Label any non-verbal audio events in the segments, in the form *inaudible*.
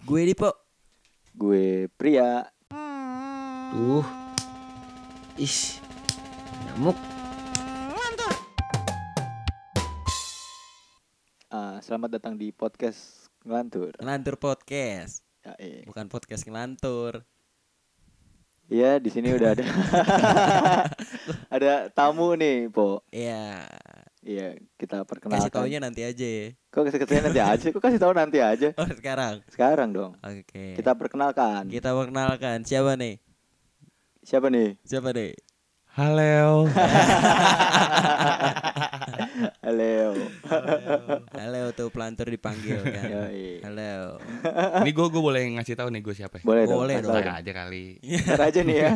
Gue Dipo. Gue pria. Tuh. Ih. Nyamuk. Ah, selamat datang di podcast ngelantur. Ngelantur podcast. Ya, eh. Bukan podcast ngelantur. Iya, di sini udah ada *laughs* ada tamu nih, Po. Iya. Iya, kita perkenalkan. Kasih taunya nanti aja. Kok kasih taunya nanti aja? Kok kasih tahu nanti aja? *laughs* Oh sekarang. Sekarang dong. Oke. Kita perkenalkan. Kita perkenalkan siapa nih? Siapa nih? Siapa nih? Halo. *laughs* Halo. Halo tuh pelantur dipanggil kan. Yoi. Halo. *laughs* Ini gue gue boleh ngasih tahu nih gue siapa? ya? Boleh, Boleh dong. tahu. aja kali. Ntar aja nih ya.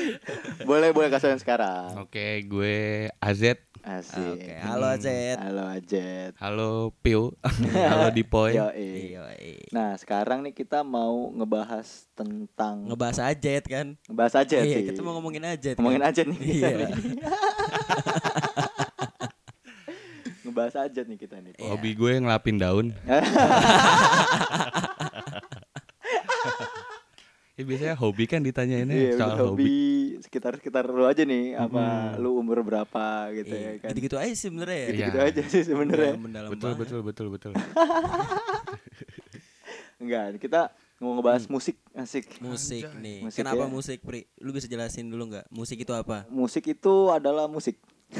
*laughs* boleh, boleh kasihan sekarang. Oke, gue AZ. Asik. Oke, halo Azet. Halo Ajet. Halo Piu. *laughs* Halo *laughs* Dipoy. Yoi. Yoi. Nah, sekarang nih kita mau ngebahas tentang Ngebahas Ajet kan. ngebahas aja iya, sih. kita mau ngomongin Ajet. ngomongin kan? nih. kita Iya. nih. ngebahas aja nih kita nih. Iya. Hobi gue ngelapin daun. Ya, biasanya hobi kan ditanyainnya Iya, soal hobi hobi. sekitar-sekitar lu aja nih apa lu umur berapa gitu Iya, ya kan. Gitu-gitu aja sih sebenarnya ya. Gitu-gitu Iya. aja sih sebenarnya. Yang mendalam Betul banget. betul betul betul. *laughs* Enggak, kita mau ngebahas musik asik. Musik nih. Musik Kenapa ya. musik, Pri? Lu bisa jelasin dulu nggak? Musik itu apa? Musik itu adalah musik. *laughs*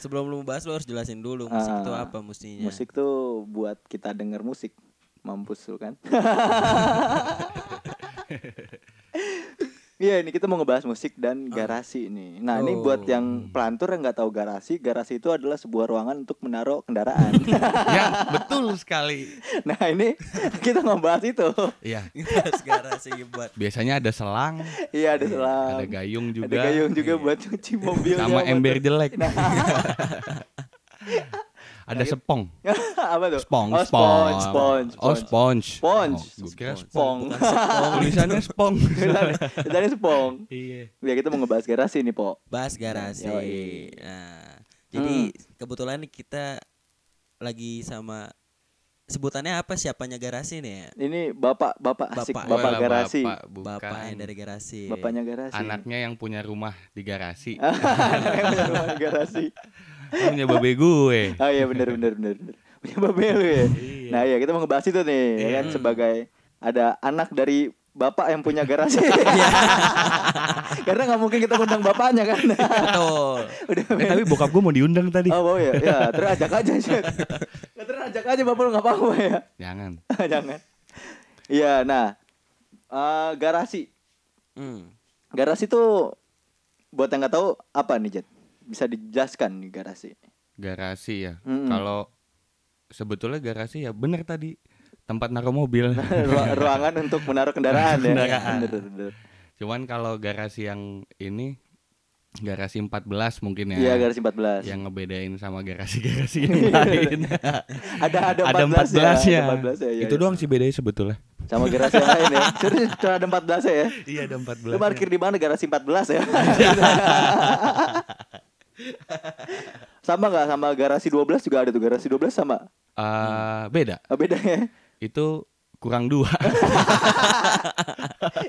Sebelum lu bahas lu harus jelasin dulu musik itu Ah, apa mestinya. Musik tuh buat kita denger musik. Mampus lu kan. *laughs* Iya ini kita mau ngebahas musik dan garasi nih. Nah ini buat Oh. yang pelantur yang nggak tahu garasi, garasi itu adalah sebuah ruangan untuk menaruh kendaraan. *laughs* ya, betul *laughs* sekali. nah ini kita ngebahas itu. Iya. Garasi buat Biasanya ada selang, Iya ada selang, ada gayung juga. ada gayung juga buat cuci mobil. Sama ember jelek. Nah. Ada sepong. *laughs* apa tuh? Spong, oh, spong. sponge, sponge, Oh, sponge. Sponge. Oh, gue kira Spong. spong. *laughs* Tulisannya spong. *laughs* Tadi sepong. Iya. Ya kita mau ngebahas garasi nih, Po. bahas garasi. Yoi. Nah, jadi kebetulan nih kita lagi sama sebutannya apa siapanya garasi nih ya? Ini bapak, bapak asik, Bapak. bapak, garasi. Bapak, bukan. Bapak yang dari garasi. Bapaknya garasi. Anaknya yang punya rumah di garasi. Anaknya punya rumah di garasi. Punya babe gue. Oh iya benar benar benar benar. Punya babe lu ya. Iya. Nah, iya kita mau ngebahas itu nih, ya kan sebagai ada anak dari bapak yang punya garasi. *laughs* Karena nggak mungkin kita undang bapaknya kan. Betul. Udah Eh, tapi bokap gue mau diundang tadi. Oh, mau ya. Ya, terus ajak aja sih. Ya, terus ajak aja bapak lu nggak apa-apa ya. Jangan. *laughs* Jangan. Iya, nah. eh, garasi. Hmm. Garasi tuh buat yang nggak tahu apa nih, Jet? Bisa dijelaskan nih garasi. Garasi ya. Mm-mm. Kalau sebetulnya garasi ya bener tadi tempat naruh mobil. *laughs* Ru- ruangan untuk menaruh kendaraan ya. Kendaraan. Bener, bener. Cuman kalau garasi yang ini garasi 14 mungkin ya. Iya, garasi 14. Yang ngebedain sama garasi-garasi *laughs* yang lain. Ada ada 14, ada 14 ya. ya. Ada 14 ya. iya, Itu iya. doang sih bedanya sebetulnya. Sama garasi yang lain ya. *laughs* Serius cuma ada 14 ya. Iya ada 14. Lu parkir di mana garasi 14 ya? *laughs* sama nggak sama garasi 12 juga ada tuh garasi 12 sama. Eh, beda. Oh, beda ya. Itu kurang dua. *laughs*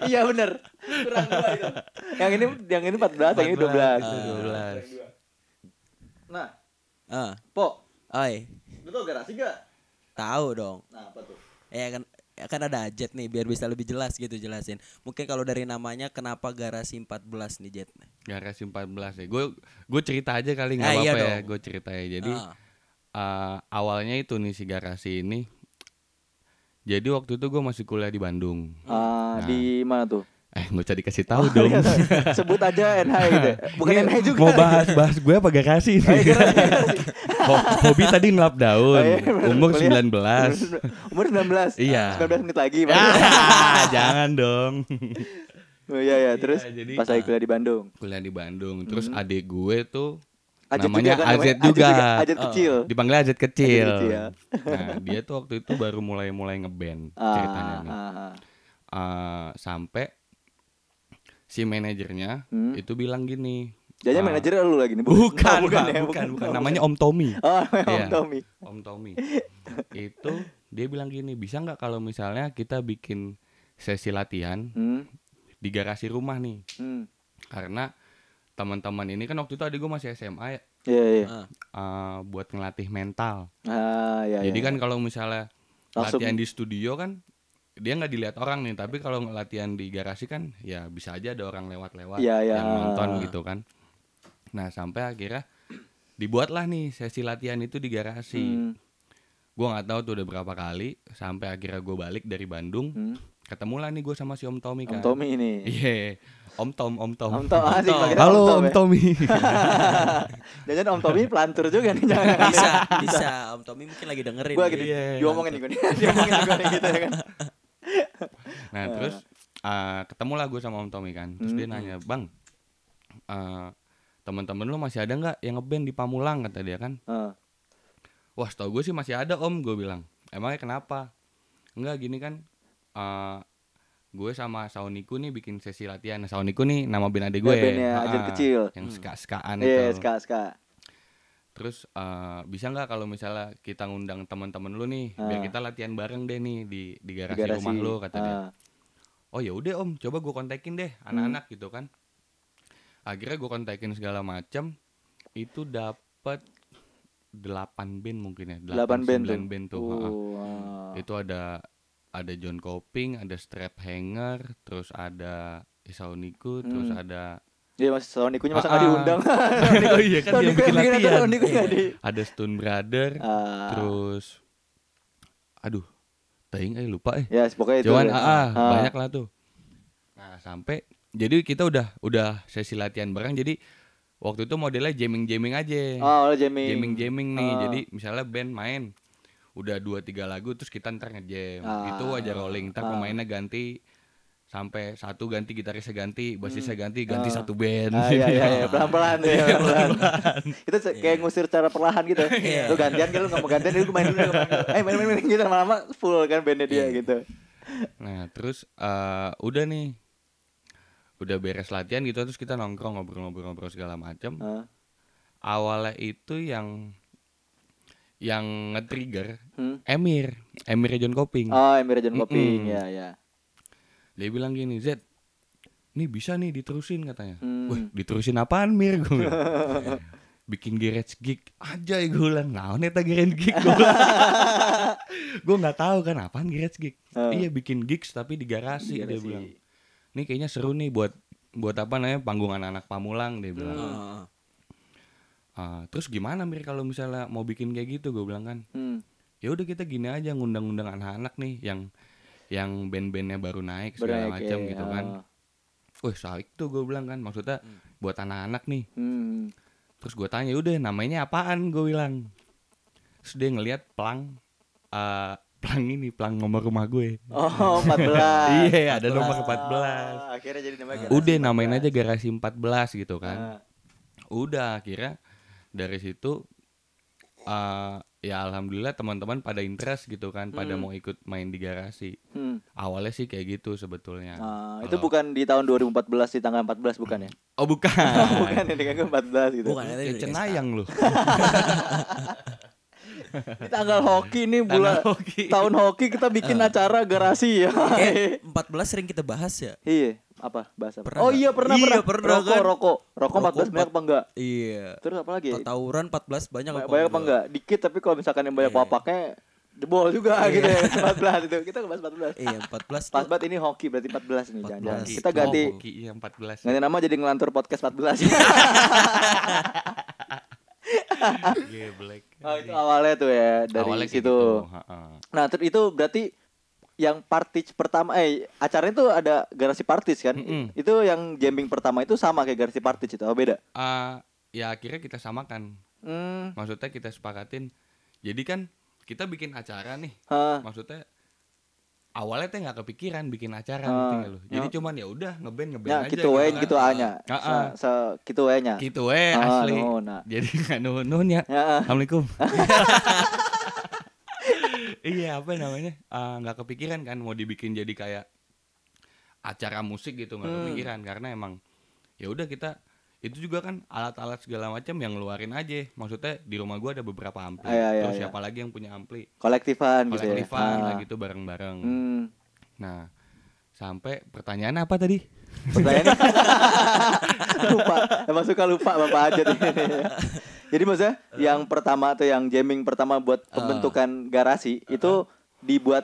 iya bener Kurang dua itu. Yang ini yang ini 14, yang ini 12. Ah, 12. Nah, Ah, Po, oi, lu tau garasi gak? tahu dong. Nah, apa tuh? Ya kan kan ada Jet nih biar bisa lebih jelas gitu jelasin. Mungkin kalau dari namanya kenapa garasi 14 nih Jet? Garasi 14 ya. Gue gue cerita aja kali nggak iya apa-apa ya. dong. Gue cerita ya. Jadi Ah. eh, awalnya itu nih si garasi ini. Jadi waktu itu gue masih kuliah di Bandung. Ah, di mana tuh? Eh nggak usah dikasih tahu dong. Sebut aja NH gitu. ya. *laughs* Bukan Ini NH juga. Mau bahas bahas gue apa garasi Oh, iya, ini? garasi. Ho- Hobi tadi ngelap daun. Oh, iya, bener. Umur Kuliah. 19. Umur 19. Iya. 19 menit lagi. Ah, jangan dong. Oh iya ya, terus Iya, jadi- pas lagi kuliah di Bandung. Kuliah di Bandung. Terus adik gue tuh Ajat namanya juga kan, AZ namanya? juga. Kecil. dipanggil Ajat kecil. Ajat kecil. Nah, dia tuh waktu itu baru mulai-mulai ngeband Ah, ceritanya nih. ah, ah. Eh, sampai si manajernya Hmm. itu bilang gini, Jangan Ah. manajernya lu lagi nih. Bukan, Oh, bukan, ya, bukan, bukan. Namanya Om Tommy. *laughs* Oh, Om Iya. Tommy. Om Tommy. itu dia bilang gini, bisa nggak kalau misalnya kita bikin sesi latihan Hmm. di garasi rumah nih? Hmm. Karena teman-teman ini kan waktu itu adik gue masih SMA ya, Iya, iya. Ah, eh, buat ngelatih mental. Ah, iya, Jadi iya. kan kalau misalnya Langsung- latihan di studio kan dia nggak dilihat orang nih, tapi kalau latihan di garasi kan ya bisa aja ada orang lewat-lewat Iya, iya. yang nonton gitu kan. Nah sampai akhirnya dibuatlah nih sesi latihan itu di garasi. Hmm. Gua nggak tahu tuh udah berapa kali sampai akhirnya gue balik dari Bandung, Hmm. ketemulah nih gue sama si Om Tommy Om kan. Tommy ini. Iya, Om Tom, Om Tom. Om Tom asik Tom. panggilnya Halo Om Tom. Om ya. Tommy. *laughs* Jangan Om Tommy pelantur juga nih jangan. bisa, bisa. Om Tommy mungkin lagi dengerin. Gue lagi di, Iya. diomongin nih gue nih. *laughs* diomongin gue nih gitu ya kan. Nah terus uh, ketemulah gue sama Om Tommy kan, terus dia Hmm. nanya, bang, uh, teman-teman lu masih ada nggak yang ngeband di Pamulang kata dia kan? Heeh. Wah, tau gue sih masih ada Om, gue bilang. Emangnya kenapa? Enggak gini kan, uh, gue sama Sauniku nih bikin sesi latihan. Nah, Sauniku nih nama band adik gue. Ya, Ha-ha, Kecil. Yang Hmm. ska-skaan Iya, itu. ska ska. Terus uh, bisa nggak kalau misalnya kita ngundang teman-teman lu nih, biar Ah. kita latihan bareng deh nih di di Di garasi, garasi. rumah lu kata dia. Ah. oh ya udah om coba gue kontakin deh Hmm. anak-anak gitu kan akhirnya gue kontakin segala macam itu dapat 8 band mungkin ya Delapan band tuh. 9 band tuh. Oh, ah. itu ada ada John Coping ada Strap Hanger terus ada Isauniku terus Hmm. ada Iya Mas Sonikunya masa Ah, nggak ah. diundang? *laughs* oh iya kan dia bikin latihan di. ada Stone Brother Ah. terus aduh Taing eh lupa eh Ya pokoknya itu. Cuman ya. ah, Ah. banyak lah tuh. Nah, sampai jadi kita udah udah sesi latihan bareng jadi waktu itu modelnya jamming-jamming aja. Oh, lo jamming. Jamming-jamming nih. Ah. Jadi misalnya band main udah dua tiga lagu terus kita ntar ngejam. Ah. Itu aja rolling. Ntar Ah. pemainnya ganti sampai satu ganti gitarisnya ganti, basisnya ganti, ganti Ah. satu band. Ah, iya iya iya pelan-pelan *laughs* ya, Iya, pelan-pelan. Itu se- kayak ngusir cara perlahan gitu. *laughs* Iya. Lu gantian kan lu enggak mau gantian lu main dulu. Eh main main main gitu lama-lama full kan bandnya dia Iya. gitu. Nah, terus eh, udah nih. Udah beres latihan gitu terus kita nongkrong ngobrol-ngobrol-ngobrol segala macam. Ah. awalnya itu yang yang nge-trigger Hmm. Emir, Emir John Koping. Oh, Emir John Coping. Mm-mm. Ya ya. Dia bilang gini, Z, nih bisa nih diterusin katanya. Hmm. Wih, diterusin apaan Mir? Gue bilang. *laughs* Bikin garage gig aja ya gue bilang. Nah, neta garage gig gue *laughs* gue nggak tahu kan apaan garage gig. Oh. Iya bikin gigs tapi di garasi, Di dia bilang. Nih kayaknya seru nih buat buat apa namanya panggung anak-anak pamulang dia bilang. Hmm. Ah, terus gimana Mir kalau misalnya mau bikin kayak gitu gue bilang kan. Hmm. ya udah kita gini aja ngundang-undang anak-anak nih yang yang band-bandnya baru naik segala macam kayak, gitu ah. kan. Wih saik tuh gue bilang kan maksudnya buat anak-anak nih. Hmm. Terus gue tanya udah namanya apaan gue bilang. Terus dia ngelihat pelang eh pelang ini pelang nomor rumah gue. Oh, *laughs* 14. Iya ada nomor 14. Ah, akhirnya jadi namanya garasi Udah namain 14. aja garasi 14 gitu kan. Ah. Udah akhirnya dari situ eh ya alhamdulillah teman-teman pada interest gitu kan, pada Hmm. mau ikut main di garasi. Hmm. Awalnya sih kayak gitu sebetulnya. Ah, itu Kalau- bukan di tahun 2014 di tanggal 14 bukan ya? Oh bukan. *laughs* bukan ya dengan 14 gitu. Bukan ya, cenayang lu. *laughs* Ini tanggal hoki nih bulan Tanggal hoki. tahun hoki kita bikin acara garasi ya. Eh, 14 sering kita bahas ya. iya, apa bahasa? Pernah oh iya pernah Iya, pernah. pernah, rokok, kan? rokok. Rokok 14 banyak apa enggak? Iya. Terus apa lagi? Tawuran 14 banyak Banyak, banyak apa enggak? Dikit tapi kalau misalkan yang banyak Iya. wapaknya jebol juga gitu ya 14 itu. Kita ngebahas 14. Iya, 14 Pas tuh. banget ini hoki berarti 14 nih 14. jangan. Kita ganti Oh, hoki iya 14. ganti nama jadi ngelantur podcast 14. Geblek. oh, itu awalnya tuh ya dari Awalnya situ. gitu. Nah, terus itu berarti yang partis pertama eh acaranya itu ada garasi partis kan? Mm-mm. Itu yang jamming pertama itu sama kayak garasi partis itu, oh beda? Ah, ya akhirnya kita samakan. Hmm. Maksudnya kita sepakatin. Jadi kan kita bikin acara nih. Maksudnya awalnya teh nggak kepikiran bikin acara ngerti nggak lu. Jadi ya. cuman ya udah ngeband ngeband Ya, aja gitu we kan. gitu anya. Ah, ah. Se, gitu we nya. Gitu we Ah, asli. nuhun, nah. Jadi nggak nuhun nuhun ya. Ya, ah. Assalamualaikum. *laughs* iya apa namanya Ah, nggak kepikiran kan mau dibikin jadi kayak acara musik gitu nggak Hmm. kepikiran karena emang ya udah kita itu juga kan alat-alat segala macam yang ngeluarin aja maksudnya di rumah gua ada beberapa ampli Ah, iya, iya, terus iya. siapa lagi yang punya ampli kolektifan gitu ya kolektifan Ah. lah gitu bareng-bareng Hmm. nah sampai pertanyaan apa tadi Pertanyaannya *laughs* lupa, emang suka lupa bapak aja nih. *laughs* Jadi maksudnya yang pertama tuh yang jamming pertama buat pembentukan garasi itu dibuat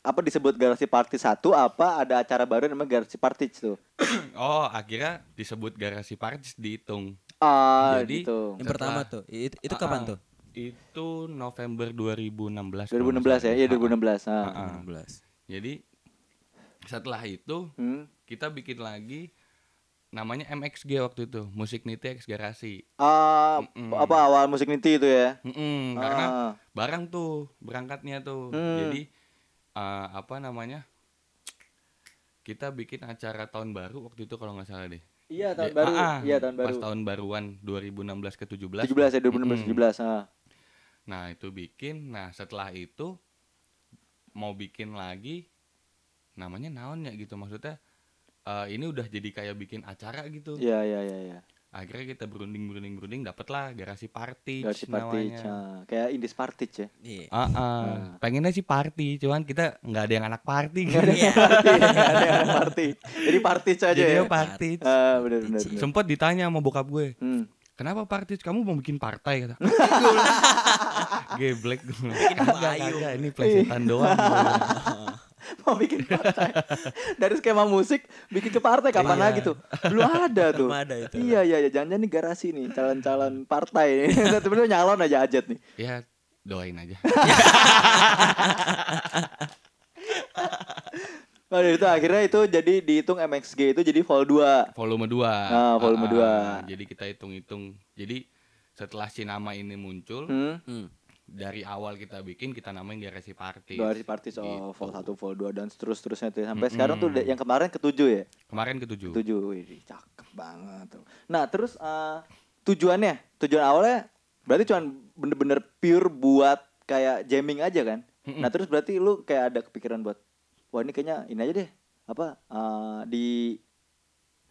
apa disebut garasi party satu apa ada acara baru namanya garasi party tuh. *clears throat* oh akhirnya disebut garasi partis dihitung Ah Jadi, gitu. Yang pertama tuh. Itu, itu Ah, kapan ah. tuh? itu November 2016 kalau 2016 nggak ya, iya Ah, ah. 2016. Ah. Ah, ah. 16. jadi setelah itu Hmm. kita bikin lagi namanya MXG waktu itu musik niti X garasi Ah, Mm-mm. apa awal musik niti itu ya? Mm-mm, karena Ah. barang tuh berangkatnya tuh Hmm. jadi eh, apa namanya kita bikin acara tahun baru waktu itu kalau nggak salah deh Iya tahun baru. ah, Iya tahun pas baru. tahun baruan 2016 ke 17 17 ya 2016 Mm-mm. 17. Ah. nah itu bikin nah setelah itu mau bikin lagi namanya naon ya gitu maksudnya eh, ini udah jadi kayak bikin acara gitu Iya iya iya iya. akhirnya kita berunding berunding berunding dapatlah garasi party Garasi party. namanya ah. Kayak Indis Party ya. Iya. Ah, ah. pengennya sih party cuman kita nggak ada yang anak party gitu Iya. Party, nggak ada yang party. Jadi party aja jadi ya. party Ah, benar benar. benar. sempet ditanya sama bokap gue Hmm. kenapa party kamu mau bikin partai kata *laughs* geblek Bikin ini plesetan doang. *laughs* *laughs* mau bikin partai dari skema musik bikin ke partai kapan Iya. lagi tuh belum ada *laughs* tuh Belum ada itu. iya iya iya jangan-jangan nih garasi nih calon-calon partai nih *laughs* sebenarnya nyalon aja ajat nih ya doain aja oh itu akhirnya itu jadi dihitung MXG itu jadi vol 2 volume 2 Ah, volume dua. jadi kita hitung-hitung jadi setelah si nama ini muncul hmm. Hmm. Dari awal kita bikin kita namain garasi party garasi party so Gitu. vol 1 vol 2 dan tuh sampai Mm-mm. sekarang tuh yang kemarin ketujuh ya kemarin ketujuh Tujuh, wih cakep banget tuh. Nah terus eh, tujuannya, tujuan awalnya berarti cuma bener-bener pure buat kayak jamming aja kan? Mm-mm. Nah terus berarti lu kayak ada kepikiran buat, wah ini kayaknya ini aja deh, apa eh, di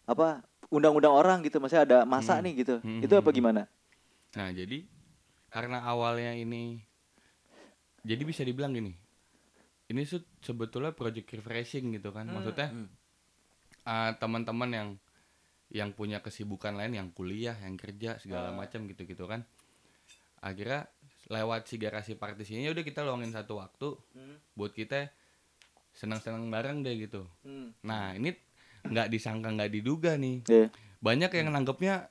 apa undang-undang orang gitu, maksudnya ada masa Mm. nih gitu. Mm-mm. Itu apa gimana? Nah, jadi karena awalnya ini jadi bisa dibilang gini. Ini tuh sebetulnya project refreshing gitu kan. Maksudnya Hmm. ah, teman-teman yang yang punya kesibukan lain yang kuliah, yang kerja segala Ah. macam gitu-gitu kan. Akhirnya lewat si garasi partis ini udah kita luangin satu waktu buat kita senang-senang bareng deh gitu. Nah, ini nggak disangka nggak diduga nih. Iya. Banyak yang nanggapnya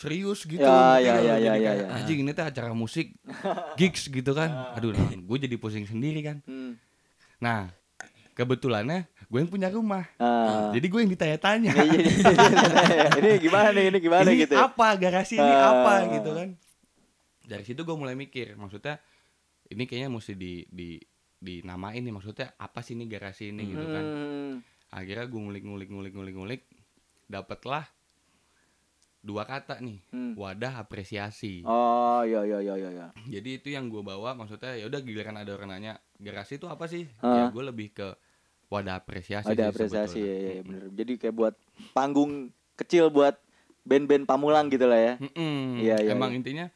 serius gitu. Ya, ya, ya, ya, ya, ya. Anjing ini tuh acara musik *laughs* gigs gitu kan. Aduh, nah, gue jadi pusing sendiri kan. Hmm. Nah, kebetulannya gue yang punya rumah. Ah. Jadi gue yang ditanya-tanya. Iya, iya, iya, ini gimana nih? Ini gimana ini gitu? ya? apa garasi ini Ah. apa gitu kan. Dari situ gue mulai mikir, maksudnya ini kayaknya mesti di di dinamain nih maksudnya apa sih ini garasi ini gitu kan. Hmm. Akhirnya gue ngulik ngulik ngulik ngulik ngulik dapatlah dua kata nih, Hmm. wadah apresiasi. Oh iya iya iya iya. Jadi itu yang gue bawa maksudnya ya udah giliran ada orang nanya garasi itu apa sih? Ah. Ya gue lebih ke wadah apresiasi. Ada sih apresiasi ya, sebetulnya. ya, bener. Jadi kayak buat panggung kecil buat band-band pamulang gitu lah ya. Iya, iya, Emang iya. intinya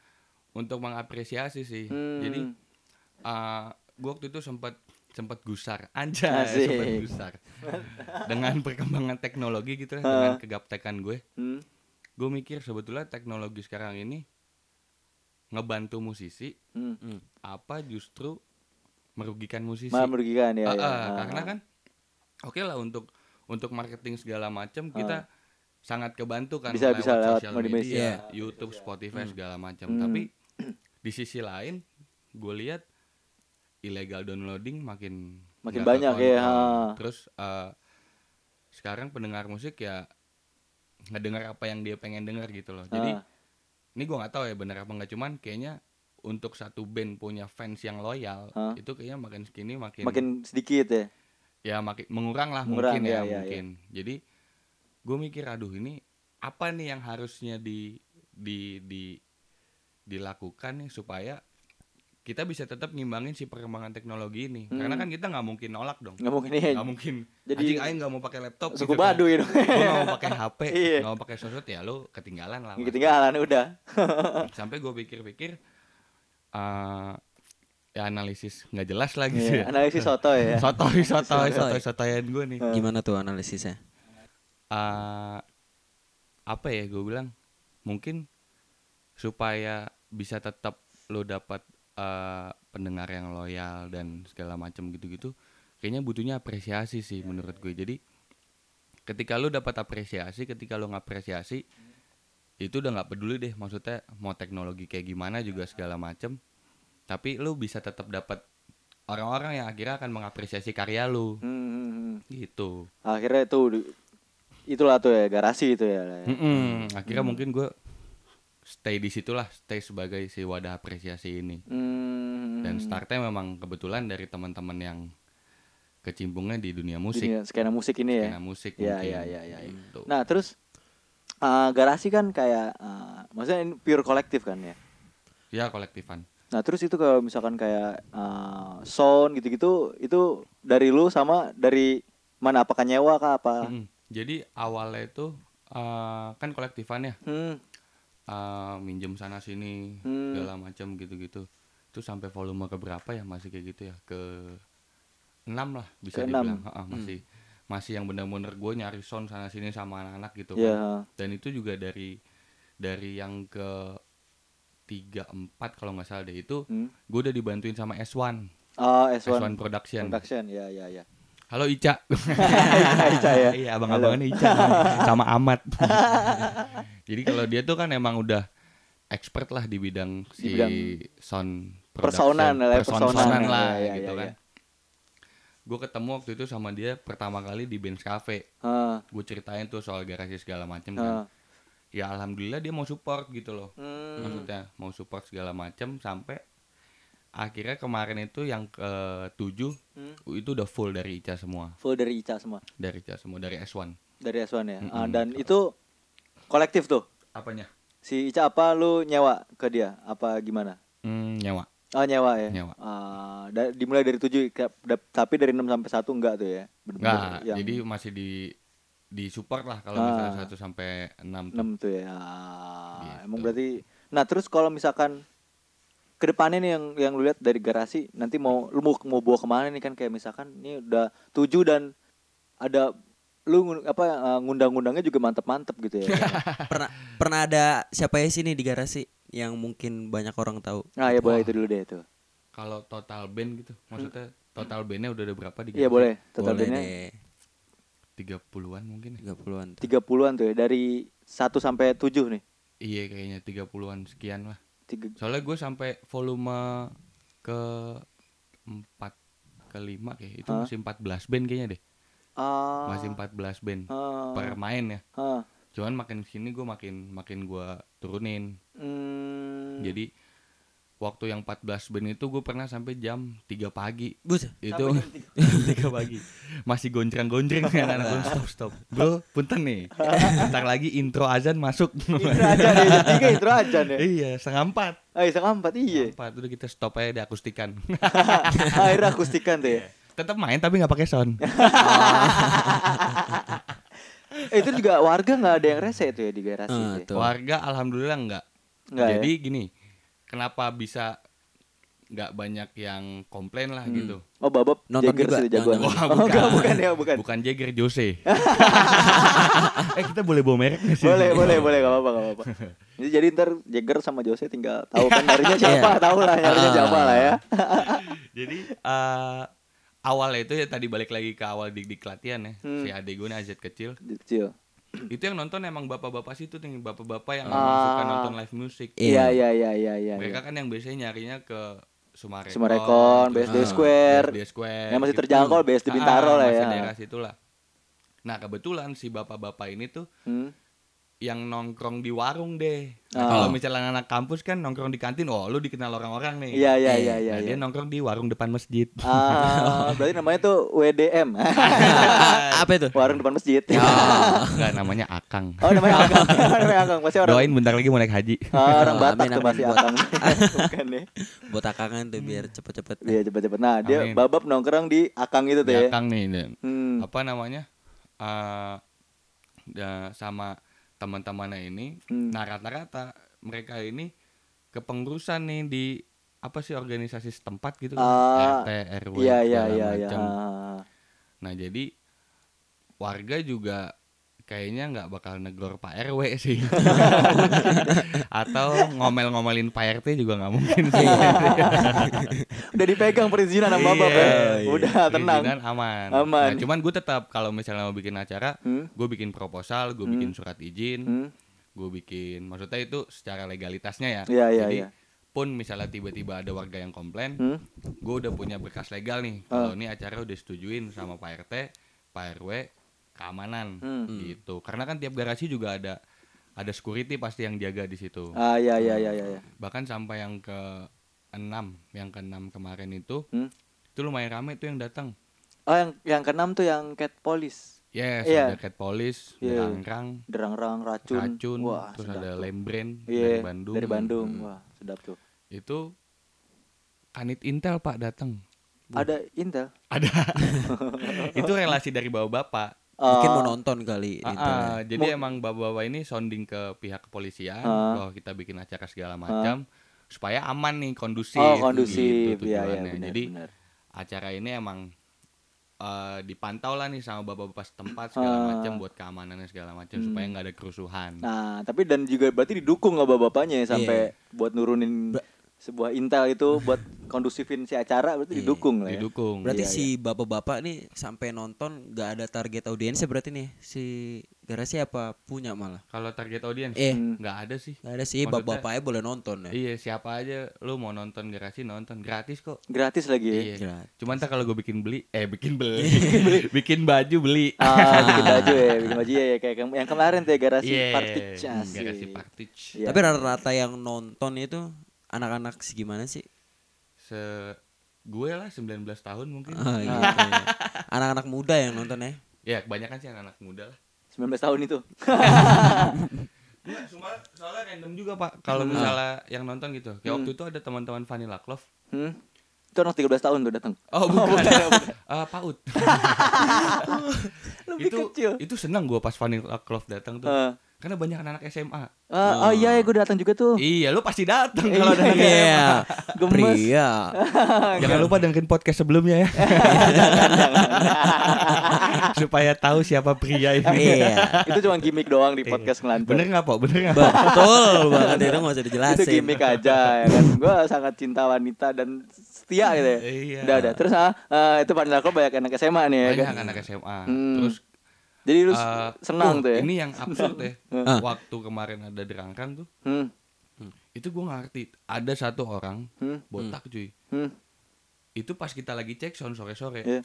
untuk mengapresiasi sih. Hmm. Jadi uh, gue waktu itu sempat sempat gusar, anjay Asik. sempat gusar *laughs* dengan perkembangan teknologi gitu ya, Ah. dengan kegaptekan gue. Hmm. Gue mikir sebetulnya teknologi sekarang ini ngebantu musisi Hmm. Hmm. apa justru merugikan musisi. Malah merugikan ya. Ah, ya. ah, Ah. Karena kan oke lah untuk untuk marketing segala macam kita sangat kebantu kan Ah. Bisa- bisa lewat sosial media media, media. YouTube, Spotify segala macam. Hmm. Tapi di sisi lain gue lihat illegal downloading makin Makin banyak ya, ah. Terus eh, sekarang pendengar musik ya ngedengar apa yang dia pengen dengar gitu loh. Jadi Ah. ini gue nggak tahu ya benar apa nggak cuman kayaknya untuk satu band punya fans yang loyal Hah? itu kayaknya makin segini makin makin sedikit ya. ya makin mengurang lah Mengurang, mungkin ya, ya, ya, mungkin jadi gue mikir aduh ini apa nih yang harusnya di di di dilakukan nih supaya kita bisa tetap ngimbangin si perkembangan teknologi ini. Hmm. karena kan kita nggak mungkin nolak dong. Nggak mungkin ya nggak mungkin. Jadi- anjing aing nggak mau pakai laptop suku gitu kan. Baduy dong gue nggak mau pakai HP *laughs* Iya. nggak mau pakai sosmed ya lu ketinggalan lah. Ketinggalan udah. *laughs* Sampai gue pikir-pikir eh ya analisis nggak jelas lagi sih. Iya, analisis soto ya. *laughs* Sotoy sotoy Sotoy. sotoy sotoyan gue nih. Gimana tuh analisisnya? eh apa ya gue bilang? Mungkin supaya bisa tetap lo dapat eh, pendengar yang loyal dan segala macam gitu-gitu kayaknya butuhnya apresiasi sih menurut gue. Jadi ketika lo dapat apresiasi ketika lo ngapresiasi itu udah nggak peduli deh maksudnya mau teknologi kayak gimana juga segala macem. Tapi lo bisa tetap dapat orang-orang yang akhirnya akan mengapresiasi karya lo Hmm, hmm, hmm. gitu. Akhirnya itu itulah tuh ya garasi itu ya Mm-mm. Akhirnya mungkin gue stay di situlah, stay sebagai si wadah apresiasi ini. Hmm, Dan startnya memang kebetulan dari teman-teman yang kecimpungnya di dunia musik. musik, skena musik ini ya skena musik Iya, mungkin. iya, iya, iya, iya. Gitu. nah terus eh, garasi kan kayak eh, maksudnya ini pure kolektif kan ya ya kolektifan. nah terus itu kalau misalkan kayak eh, sound gitu-gitu itu dari lu sama dari mana apakah nyewa kah apa Mm-mm. Jadi awalnya itu eh, kan kolektifan ya, hmm, eh, minjem sana sini Hmm. segala macam gitu-gitu. Itu sampai volume ke berapa ya masih kayak gitu ya ke enam lah bisa Ke dibilang. Heeh, masih masih yang bener-bener gue nyari sound sana sini sama anak-anak gitu. ya kan. dan itu juga dari dari yang ke tiga empat kalau nggak salah deh itu hmm. gue udah dibantuin sama S1 oh S1, S1 Production production ya ya ya halo Ica. *laughs* Ica ya. Iya abang-abangannya Ica. Sama Amat *laughs* jadi kalau dia tuh kan emang udah expert lah di bidang Di si bidang sound Personan lah ya, person personan. lah Ya, gitu ya, kan. Ya. gue ketemu waktu itu sama dia pertama kali di Benz Cafe. Ah, gue ceritain tuh soal garasi segala macem ah. kan ya alhamdulillah dia mau support gitu loh. Hmm. maksudnya mau support segala macam sampai akhirnya kemarin itu yang ke tujuh Hmm. itu udah full dari Ica semua full dari Ica semua dari Ica semua dari S1 dari S1 ya Ah, Mm-mm. dan itu kolektif tuh apanya si Ica apa lu nyewa ke dia apa gimana hmm, nyewa Oh nyewa ya. Nyewa. Ah, da- dimulai dari tujuh tapi dari 6 sampai satu enggak tuh ya. Bener-bener Enggak, yang jadi masih di di support lah kalau Ah. misalnya 1 sampai 6 tuh. 6 tuh ya. Ah, Gitu. Emang berarti Nah, terus kalau misalkan ke depannya nih yang yang lu lihat dari garasi nanti mau lu mau mau bawa ke mana nih kan kayak misalkan ini udah tujuh dan ada lu apa eh, ngundang-ngundangnya juga mantep-mantep gitu ya. *laughs* pernah pernah ada siapa ya sini di garasi yang mungkin banyak orang tahu. nah, ya boleh itu dulu deh itu. Kalau total band gitu, maksudnya total bandnya udah ada berapa di Iya boleh. Total Boleh bandnya deh. 30-an mungkin ya? 30-an tuh. 30-an tuh ya dari 1 sampai 7 nih. Iya kayaknya 30-an sekian lah. Tiga, Soalnya gue sampai volume ke 4 ke 5 kayak itu Hah? masih 14 band kayaknya deh. ah, Masih 14 band ah, per main ya. ah, Cuman makin sini gue makin makin gua turunin. hmm. Jadi waktu yang 14 band itu gue pernah sampai jam 3 pagi. Buset. Itu 3 *laughs* pagi. Masih gonjreng-gonjreng ya anak gue stop stop. Bro, punten nih. Ntar lagi intro azan masuk. Intro deh, jam tiga intro aja deh. iya, setengah empat. Ah, setengah empat iya. Empat udah kita stop aja di akustikan. *laughs* Akhirnya akustikan tuh ya. Tetap main tapi nggak pakai sound. Eh, itu juga warga nggak ada yang rese itu ya di garasi itu ya? tuh. Warga alhamdulillah enggak. Nggak ya? Jadi gini, kenapa bisa nggak banyak yang komplain lah Hmm. gitu. Oh babab Nonton Jagger juga, sih jagoan. jangan-jangan. Wah, Oh, enggak, bukan. bukan ya, bukan. Bukan Jagger Jose. *laughs* eh kita boleh bawa merek sih? Boleh, boleh, boleh, gak apa-apa, gak apa-apa. *laughs* Jadi, jadi ntar Jagger sama Jose tinggal tahu kan nyarinya *laughs* siapa, Iya. tahu lah nyarinya Ah. siapa lah ya. Jadi eh awalnya itu ya tadi balik lagi ke awal dik dik latihan ya. Hmm. Si adek gue nih Azet kecil. Kecil. Itu yang nonton emang bapak-bapak situ nih, bapak-bapak yang Ah. emang suka nonton live music. Iya, Iya. iya, iya, iya, iya. Mereka kan yang biasanya nyarinya ke Sumarekon, Sumarekon, BSD Square. BSD Square. Yang masih gitu. terjangkau BSD Bintaro Ah, lah masih ya. daerah situlah. Nah, kebetulan si bapak-bapak ini tuh Hmm. Yang nongkrong di warung deh. Nah, Ah. Kalau misalnya anak kampus kan nongkrong di kantin, oh lu dikenal orang-orang nih. Iya iya iya iya. Nah, iya. dia nongkrong di warung depan masjid. Ah, berarti namanya tuh WDM. *laughs* Apa itu? Warung depan masjid. Enggak namanya Akang. Oh namanya Akang. *laughs* namanya Akang. Pasti orang Doain bentar lagi mau naik haji. Ah, orang Oh, Batak amin, tuh amin. pasti Buat- Akang. *laughs* Bukan ya. Buat akangan tuh biar cepet-cepet. Iya cepet-cepet. Nah dia Amin. babab nongkrong di Akang itu tuh Di ya. Akang nih. dan Hmm. Apa namanya? Eh da- sama teman-temannya ini. Hmm. Nah, rata-rata mereka ini kepengurusan nih di apa sih organisasi setempat gitu kan. Ah, RT, RW, Iya iya segala iya iya. macam. Ah. Nah jadi warga juga kayaknya nggak bakal negor Pak RW sih *laughs* atau ngomel-ngomelin Pak RT juga nggak mungkin sih *laughs* Udah dipegang perizinan sama babab ya. Iya, Udah tenang. Perizinan aman. Aman. Nah, cuman gue tetap kalau misalnya mau bikin acara Hmm. gue bikin proposal gue bikin surat izin Hmm. gue bikin maksudnya itu secara legalitasnya ya Iya iya jadi iya. pun misalnya tiba-tiba ada warga yang komplain Hmm. gue udah punya berkas legal nih Ah. kalau ini acara udah setujuin sama Pak RT Pak RW keamanan Hmm. gitu karena kan tiap garasi juga ada ada security pasti yang jaga di situ Ah iya iya iya iya. iya. bahkan sampai yang ke enam yang ke enam kemarin itu Hmm. itu lumayan rame tuh yang datang Oh yang yang keenam tuh yang cat police. yes Iya. ada cat police Iya. derang Derang-rang racun. racun Wah, terus ada tuh. lembren Iya, dari Bandung Dari Bandung. Hmm. Wah, sedap tuh. itu kanit intel pak datang Ada Intel. ada *laughs* itu relasi dari bapak bapak Mungkin Ah, mau nonton kali. Ah, ya. jadi emang bapak-bapak ini sounding ke pihak kepolisian Ah. bahwa kita bikin acara segala macam supaya aman nih kondusif. Oh, kondusif. gitu iya, tujuannya. benar, jadi benar. acara ini emang eh, dipantau lah nih sama bapak-bapak setempat segala Ah. macam buat keamanannya segala macam Hmm. supaya nggak ada kerusuhan. Nah, tapi dan juga berarti didukung sama bapaknya ya sampai buat nurunin sebuah Intel itu *laughs* buat kondusifin si acara berarti Iya, didukung lah ya. Didukung. Berarti Iya, si bapak-bapak nih sampai nonton nggak ada target audiensnya berarti nih si garasi apa punya malah? Kalau target audiens Eh. nggak ada sih. Nggak ada sih bapak-bapaknya boleh nonton ya. Iya siapa aja lu mau nonton garasi nonton gratis kok. Gratis lagi ya. Iya. Gratis. Cuman tak kalau gue bikin beli, eh bikin beli, *laughs* *laughs* bikin baju beli. Ah, bikin baju ya, bikin baju ya, ya kayak yang kemarin tuh ya garasi Iya, Partich asik. garasi Partich. Iya. Tapi rata-rata yang nonton itu anak-anak segimana sih? Se gue lah 19 tahun mungkin. Ah, gitu ya. *laughs* Anak-anak muda yang nonton ya. Ya kebanyakan sih anak-anak muda lah. 19 tahun itu. *laughs* Cuma soalnya random juga pak. Kalau misalnya yang nonton gitu, kayak waktu itu ada teman-teman Vanilla Clove. Hmm. Itu anak 13 tahun tuh datang. Oh bukan, *laughs* Eh, Paut. Lebih itu kecil. itu senang gue pas Vanilla Clove datang tuh, Eh. Karena banyak anak SMA. Ah, oh iya ya gue datang juga tuh. Iya, lu pasti datang kalau ada anak Iya. *laughs* Gemes. Pria. *laughs* Jangan lupa dengerin podcast sebelumnya ya. *laughs* Supaya tahu siapa pria ini. Iya. itu cuma gimmick doang di podcast ngelantur. Bener nggak po? Bener nggak? Betul banget itu nggak usah itu dijelasin. gimmick aja ya kan. Gue sangat cinta wanita dan setia gitu ya. Iya. Udah udah. Terus ah eh, itu Vanilla Club banyak anak SMA nih ya Banyak kan. anak SMA. Hmm. Terus Jadi lu eh, senang oh, tuh ya. Ini yang absurd ya. *laughs* Ah. Waktu kemarin ada derangkang tuh, Hmm. itu gue ngerti. Ada satu orang Hmm. botak cuy. Hmm. Itu pas kita lagi cek sound sore-sore, Iya.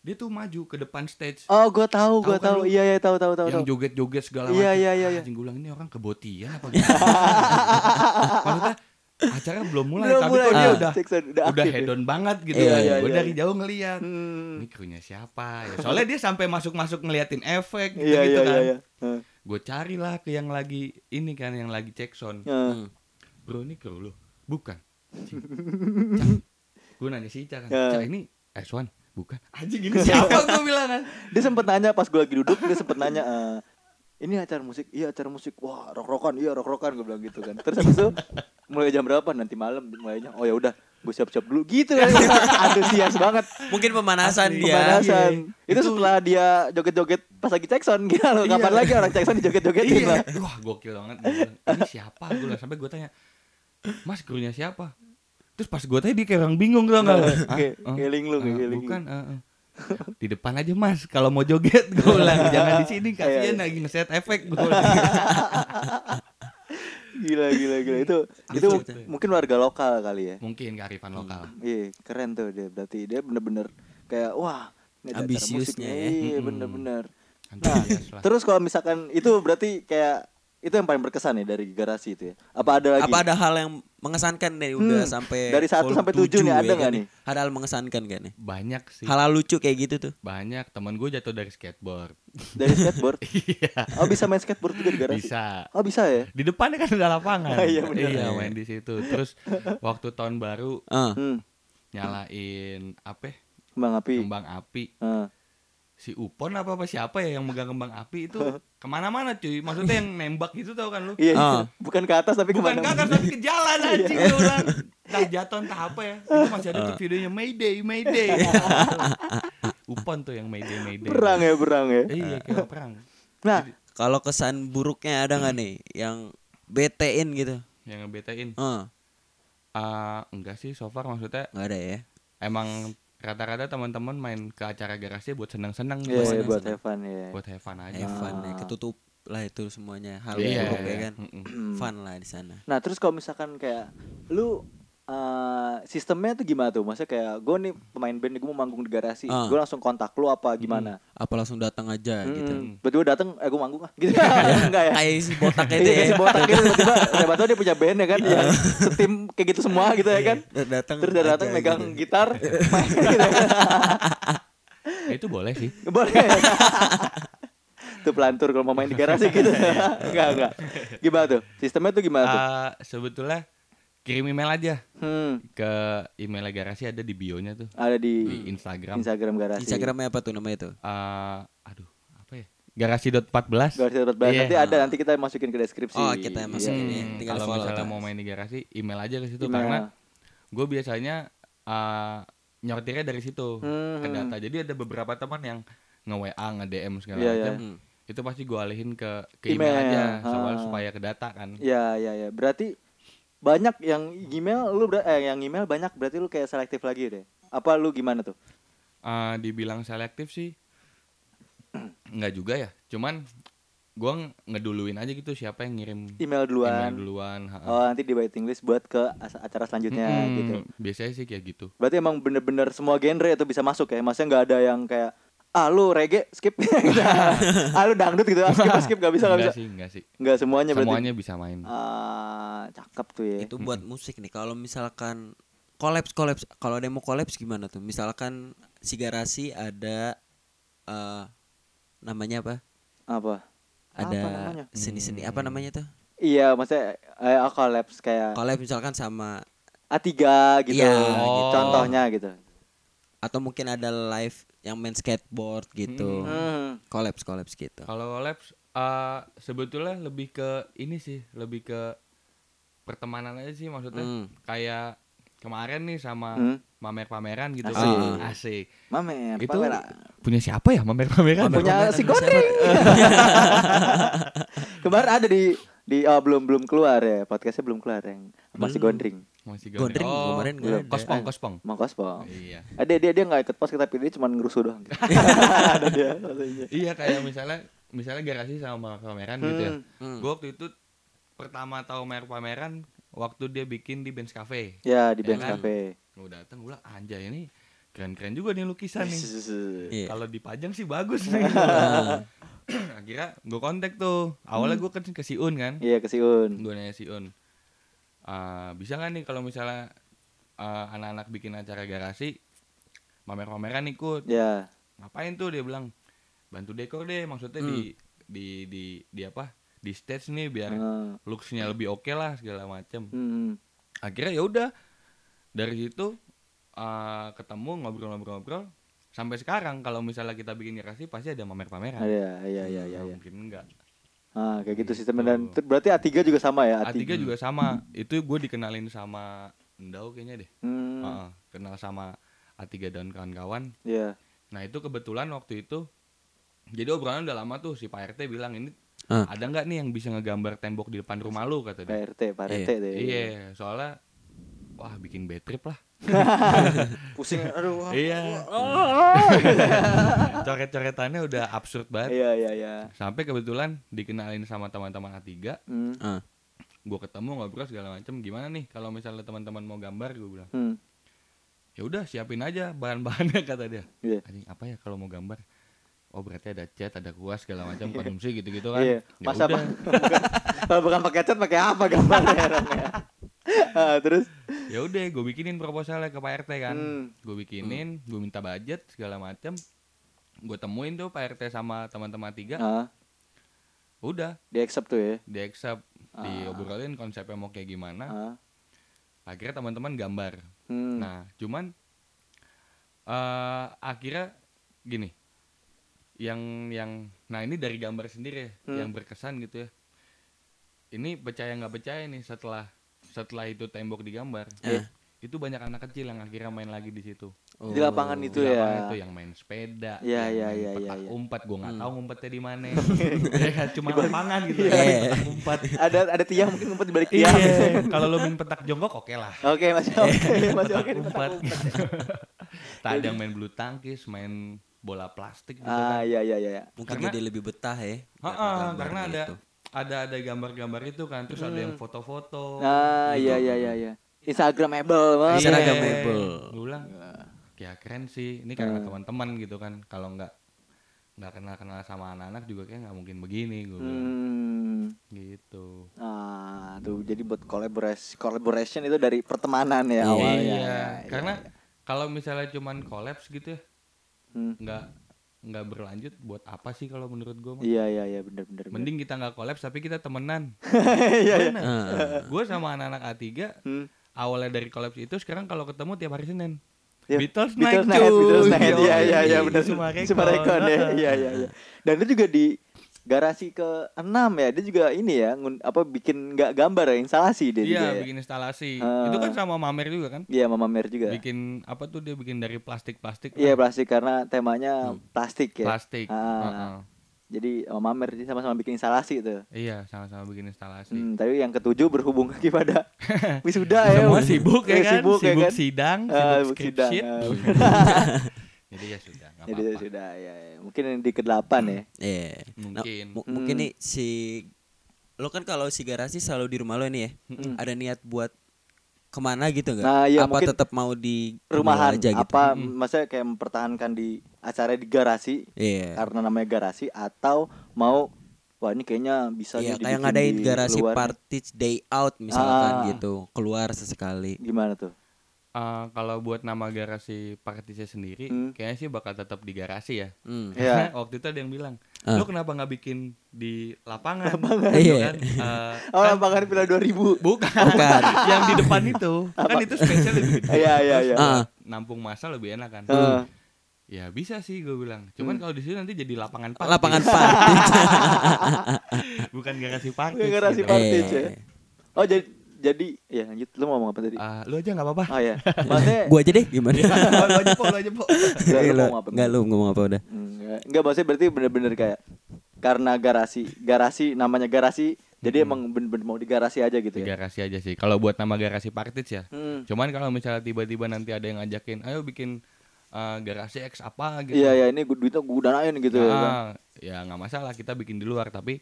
dia tuh maju ke depan stage. Oh, gue tahu, gue Tahu kan tahu. Iya, iya, tahu, tahu, tahu. yang joget-joget segala Iya, macam. iya, iya, iya. Anjing ini orang kebotian apa *laughs* gitu. Maksudnya acara belum mulai Belum tapi mulai, kok dia ah. udah udah udah aktif ya? head on banget gitu Iya, kan. iya, Gue iya, dari iya. jauh ngeliat. Hmm. Ini krunya siapa ya? Soalnya dia sampai masuk-masuk ngeliatin efek gitu, Iya, gitu iya, kan. iya, iya. Gue carilah ke yang lagi ini kan yang lagi cek sound. Hmm. Bro ini kru lo? Bukan. *laughs* Gue nanya si Ica kan. Cak ini S1 bukan. Anjing ini siapa *laughs* gue bilang kan. Dia sempet nanya pas gue lagi duduk, dia sempet nanya eh, ini acara musik, iya acara musik, wah rock rockan, iya rock rockan gue bilang gitu kan. Terus habis itu mulai jam berapa nanti malam mulainya, oh ya udah gue siap-siap dulu gitu kan. *laughs* Antusias banget. Mungkin pemanasan Asli. dia. Pemanasan. Iya. Itu, Itu- setelah dia joget-joget pas lagi cek sound *laughs* gila loh. Kapan Iya. lagi orang cek sound dijoget-jogetin iya. lah. Wah gokil banget. Ini siapa? Gue bilang sampai gue tanya, Mas krunya siapa? Terus pas gue tanya dia kayak orang bingung tau nggak? Hah? Kayak lu, Ah, kayak ngeling. Bukan. ah, ah. *laughs* Di depan aja mas, kalau mau joget gue bilang jangan di sini *laughs* Iya, kasihan iya. lagi ngeset efek gue. *laughs* Gila gila gila itu itu mungkin warga lokal kali ya. Mungkin kearifan lokal. Iya, keren tuh dia. Berarti dia bener-bener kayak wah, Ambisiusnya musiknya. ya. Iya, Mm-mm. bener-bener. Nah, terus kalau misalkan itu berarti kayak itu yang paling berkesan ya dari garasi itu ya. Apa ada lagi? Apa ada hal yang mengesankan nih udah Hmm, sampai dari satu sampai tujuh nih, ada ya nggak kan nih? Ada hal mengesankan kan nih? Banyak sih. Hal-hal lucu kayak gitu tuh. Banyak. Temen gue jatuh dari skateboard. *laughs* Dari skateboard. *laughs* Iya. Oh bisa main skateboard juga di garasi. Bisa. Oh bisa ya. Di depannya kan ada lapangan. *laughs* Iya, bener. Iya, main di situ. Terus waktu tahun baru. Hmm. nyalain apa? ya? Kembang api. Kembang api. Ah. Si Upon apa apa siapa ya yang megang kembang api itu *laughs* ke mana-mana cuy. Maksudnya yang nembak gitu tau kan lu? Iya. Ah. Bukan ke atas tapi Bukan ke mana? kakak tapi ke jalan anjing dia ulang. Nah jatuh entah apa ya. Itu masih ada tuh videonya Mayday, Mayday. *laughs* Upon tuh yang Mayday, Mayday. Perang ya perang ya. Iya kayak perang. Nah Kalau kesan buruknya ada nggak nih yang betein gitu? Yang ngebetain. Ah, Ah, enggak sih so far maksudnya nggak ada ya. emang rata-rata teman-teman main ke acara garasi buat senang-senang Iya buat, iya, buat senang. have fun ya. buat have fun aja. Have fun ya, Ah. ketutup lah itu semuanya hal Iya, buruk ya iya. kan. Fun lah di sana. Nah terus kalau misalkan kayak lu eh, sistemnya tuh gimana tuh? Maksudnya kayak gue nih pemain band nih gue mau manggung di garasi, Ah. gue langsung kontak lu apa gimana? Apa langsung datang aja gitu. Hmm. Tiba-tiba dateng, eh gue manggung ah gitu. *laughs* Enggak ya? Kayak si botak itu Iya ya. si botak gitu tiba-tiba tahu dia punya band ya kan yang setim kayak gitu semua gitu ya kan. datang Terus datang megang gitu. gitar main gitu ya kan. Ya, itu boleh sih. Boleh. tuh pelantur kalau mau main di garasi gitu. enggak enggak. Gimana tuh? Sistemnya tuh gimana tuh? Ah, sebetulnya kirim email aja Hmm, ke email garasi ada di bio-nya tuh ada di di Instagram. Instagram garasi. Instagramnya apa tuh namanya tuh? Ah, aduh, apa ya? Garasi.14. Garasi 14 Iya. nanti ada nanti kita masukin ke deskripsi. Oh, kita masukin Iya. ya. Tinggal kalau follow misalnya mau main di garasi, email aja ke situ Email. karena gue biasanya ah, nyortirnya dari situ Hmm, ke hmm. data. Jadi ada beberapa teman yang nge-WA, nge-DM segala Iya, iya. macam. Hmm. Itu pasti gue alihin ke, ke email, Email, aja ah. soal supaya ke data kan. Iya, iya, iya. Berarti banyak yang email lu ber- eh yang email banyak berarti lu kayak selektif lagi deh. Apa lu gimana tuh? Ah, dibilang selektif sih nggak juga ya. Cuman gue ngeduluin aja gitu siapa yang ngirim Email duluan. email duluan. ha. Oh, nanti di waiting list buat ke acara selanjutnya Mm-mm, gitu. Biasanya sih kayak gitu. Berarti emang bener-bener semua genre itu bisa masuk ya. Maksudnya nggak ada yang kayak ah lu reggae skip *laughs* ah lu dangdut gitu ah, skip ah, skip gak bisa gak bisa. Enggak sih, enggak sih. Nggak semuanya berarti. Semuanya bisa main. Ah, cakep tuh ya. Itu buat musik nih. Kalau misalkan kolaps kolaps kalau ada yang mau kolaps gimana tuh? Misalkan si garasi ada eh namanya apa? Apa? Ada Apa seni-seni apa namanya tuh? Iya, maksudnya eh, oh, collabs kayak Collab misalkan sama A3 gitu. Iya, gitu. Contohnya gitu. atau mungkin ada live yang main skateboard gitu. Hmm. Collabs collabs gitu. Kalau labs eh, sebetulnya lebih ke ini sih, lebih ke pertemanan aja sih maksudnya. Hmm. Kayak kemarin nih sama Hmm. pamer-pameran gitu. Asik. Ah, Asik. Mamer, Itu pamer. punya siapa ya pamer-pameran? Pamer- punya pameran si sama Gondring. *laughs* Kemarin ada di di oh belum belum keluar ya podcastnya belum keluar yang masih Belum. gondring Masih Gondring Oh, kemarin belum. ada. Kospong, kospong. mau kospong Iya. ada dia dia nggak ikut pos tapi dia cuma ngerusuh doang *laughs* ada dia maksudnya. Iya kayak misalnya misalnya garasi sama pameran gitu ya. Hmm. Hmm. Gue waktu itu pertama tahu mer pameran waktu dia bikin di Benz Cafe. ya di Ya bench kan? cafe Gue datang gue bilang anjay ini keren-keren juga nih lukisan nih. *laughs* Iya. Kalau dipajang sih bagus *laughs* nih. *clears throat* Akhirnya gue kontak tuh. Awalnya gue kan ke si Un kan. iya ke Siun Gue nanya si Un. "Ah, bisa nggak nih kalau misalnya ah, anak-anak bikin acara garasi pamer-pameran ikut. ya Ngapain tuh dia bilang bantu dekor deh maksudnya di di di di apa? Di stage nih biar Ah. looksnya lebih oke lah segala macem. Hmm. Akhirnya ya udah dari situ ah, ketemu ngobrol-ngobrol-ngobrol sampai sekarang kalau misalnya kita bikin garasi pasti ada pamer-pameran. ada ya ya ya Nggak ya Mungkin enggak. ah kayak gitu Gitu. sistemnya dan berarti A3 juga sama ya A3 juga sama. Itu gue dikenalin sama Endau kayaknya deh. hmm. Heeh, kenal sama A3 dan kawan-kawan. ya Nah, itu kebetulan waktu itu jadi obrolan udah lama tuh si Pak RT bilang ini Ah. ada nggak nih yang bisa ngegambar tembok di depan rumah lu kata dia. Pak RT Pak RT deh Iya, soalnya wah bikin bad trip lah. *laughs* pusing aduh wah. Iya. *laughs* Coret-coretannya udah absurd banget. iya iya iya Sampai kebetulan dikenalin sama teman-teman A3, hmm. Ah. gue ketemu ngobrol segala macam. Gimana nih kalau misalnya teman-teman mau gambar, gue bilang. Hmm. Ya udah siapin aja bahan-bahannya *laughs* kata dia. Iya. Anjing apa ya kalau mau gambar? oh berarti ada chat ada kuas segala macam konsumsi gitu-gitu kan Iya. Ya Masa? Kalau bukan pakai cat pakai apa gambarnya *laughs* Ah, terus? Ya udah gue bikinin proposalnya ke Pak RT kan. Hmm. gue bikinin gue minta budget segala macam gue temuin tuh Pak RT sama teman-teman tiga. Ah, udah. Di accept tuh ya. di accept diobrolin konsepnya mau kayak gimana. Ah. akhirnya teman-teman gambar. Hmm. nah cuman eh akhirnya gini. Yang yang nah ini dari gambar sendiri ya Hmm. yang berkesan gitu ya. Ini percaya nggak percaya nih setelah setelah itu tembok digambar Eh. itu banyak anak kecil yang akhirnya main lagi di situ Di lapangan itu Di ya. lapangan itu yang main sepeda Iya, yang iya, main iya, petak iya, iya. umpat gue Hmm. nggak tahu ngumpetnya di mana *laughs* ya kan, cuma lapangan gitu Iya. ya umpat Ada ada tiang mungkin ngumpet di balik iya tiang. kalau lo main petak jongkok oke lah Oke, masih oke, *laughs* masih oke. Petak umpat *laughs* tak ada yang main bulu tangkis main bola plastik gitu Ah, kan iya iya iya. Mungkin Karena- jadi lebih betah ya. Gambarnya karena ada itu. Ada ada gambar-gambar itu kan terus ada yang foto-foto Ah, iya iya iya iya. Instagramable banget. Iya. Iya. Instagramable. Gua bilang ya keren sih ini karena teman-teman gitu kan kalau nggak nggak kenal kenal sama anak-anak juga kayak nggak mungkin begini gue Hmm. gitu Ah, tuh jadi buat collaboration collaboration itu dari pertemanan ya Iya. awalnya. iya Ya, karena kalau misalnya cuman kolaps gitu ya Hmm. Nggak berlanjut buat apa sih kalau menurut gue Iya iya iya benar benar. benar. mending kita nggak kolaps tapi kita temenan *laughs* Iya iya. gue sama anak-anak A3 Hmm. awalnya dari kolaps itu sekarang kalau ketemu tiap hari Senin Ya, Beatles, Beatles Night, Night, Beatles. Night. Iya iya iya Yoi, benar. Sumarekon. Sumarekon ya. Iya iya iya. Dan itu juga di garasi ke-6 ya. Dia juga ini ya ngun- apa bikin nggak gambar ya, instalasi dia juga Iya, ya. bikin instalasi. Ah. Itu kan sama Mamer juga kan? Iya, Mama Mer juga. Bikin apa tuh dia bikin dari plastik-plastik. Iya, lah. plastik karena temanya plastik ya. plastik. Ah. Heeh. Jadi Mama Mer dia sama-sama bikin instalasi tuh. Iya, sama-sama bikin instalasi. Hmm, tapi yang ketujuh berhubung lagi pada *laughs* wisuda ya. Semua sibuk ya Eh, kan? Sibuk, ya kan? sidang, Ah, sibuk sibuk sidang, sheet. *laughs* *laughs* Jadi ya sudah, nggak Jadi apa-apa. sudah ya, ya. Mungkin yang di ke-8 ya. Iya. Nah, Mungkin. mu- mungkin Hmm. nih si lo kan kalau si garasi selalu di rumah lo nih ya. Ada niat buat ke mana gitu nggak? Nah, iya, Apa mungkin tetap mau di Rumahan aja gitu? apa maksudnya kayak mempertahankan di acara di garasi Iya. karena namanya garasi atau mau wah ini kayaknya bisa Iya, nih kayak dibikin ngadain di garasi luar party day out misalkan Ah. gitu, keluar sesekali. Gimana tuh? Eh, kalau buat nama garasi Partisnya sendiri, Hmm. kayaknya sih bakal tetap di garasi ya. Hmm. Iya. *laughs* Waktu itu ada yang bilang, lo kenapa nggak bikin di lapangan? Iya. Kan, eh, *laughs* Oh, lapangan Piala 2000. bukan, Bukan. *laughs* yang di depan itu, kan itu spesial lebih gede. Iya, iya, iya. Ah. Nampung masa lebih enak kan? Ah. Ya bisa sih gue bilang. Cuman kalau di sini nanti jadi lapangan party. Lapangan party. bukan garasi party. Bukan garasi gitu. party. Eh. ya. Oh, jadi jadi ya lanjut lu mau ngomong apa tadi? Ah, lu aja nggak apa-apa. Oh ya. *laughs* Maksudnya Gua aja deh gimana? lu aja po, lu aja po. Enggak, lu Lu- ngomong apa? Enggak lu ngomong apa udah? Enggak, enggak maksudnya berarti bener-bener kayak karena garasi, garasi namanya garasi, jadi emang bener-bener mau di garasi aja gitu Di ya. garasi aja sih. Kalau buat nama garasi party ya. Hmm. Cuman kalau misalnya tiba-tiba nanti ada yang ngajakin, ayo bikin eh, garasi X apa gitu. Iya ya ini duitnya gue danain gitu ya. Nah, ya nggak masalah kita bikin di luar tapi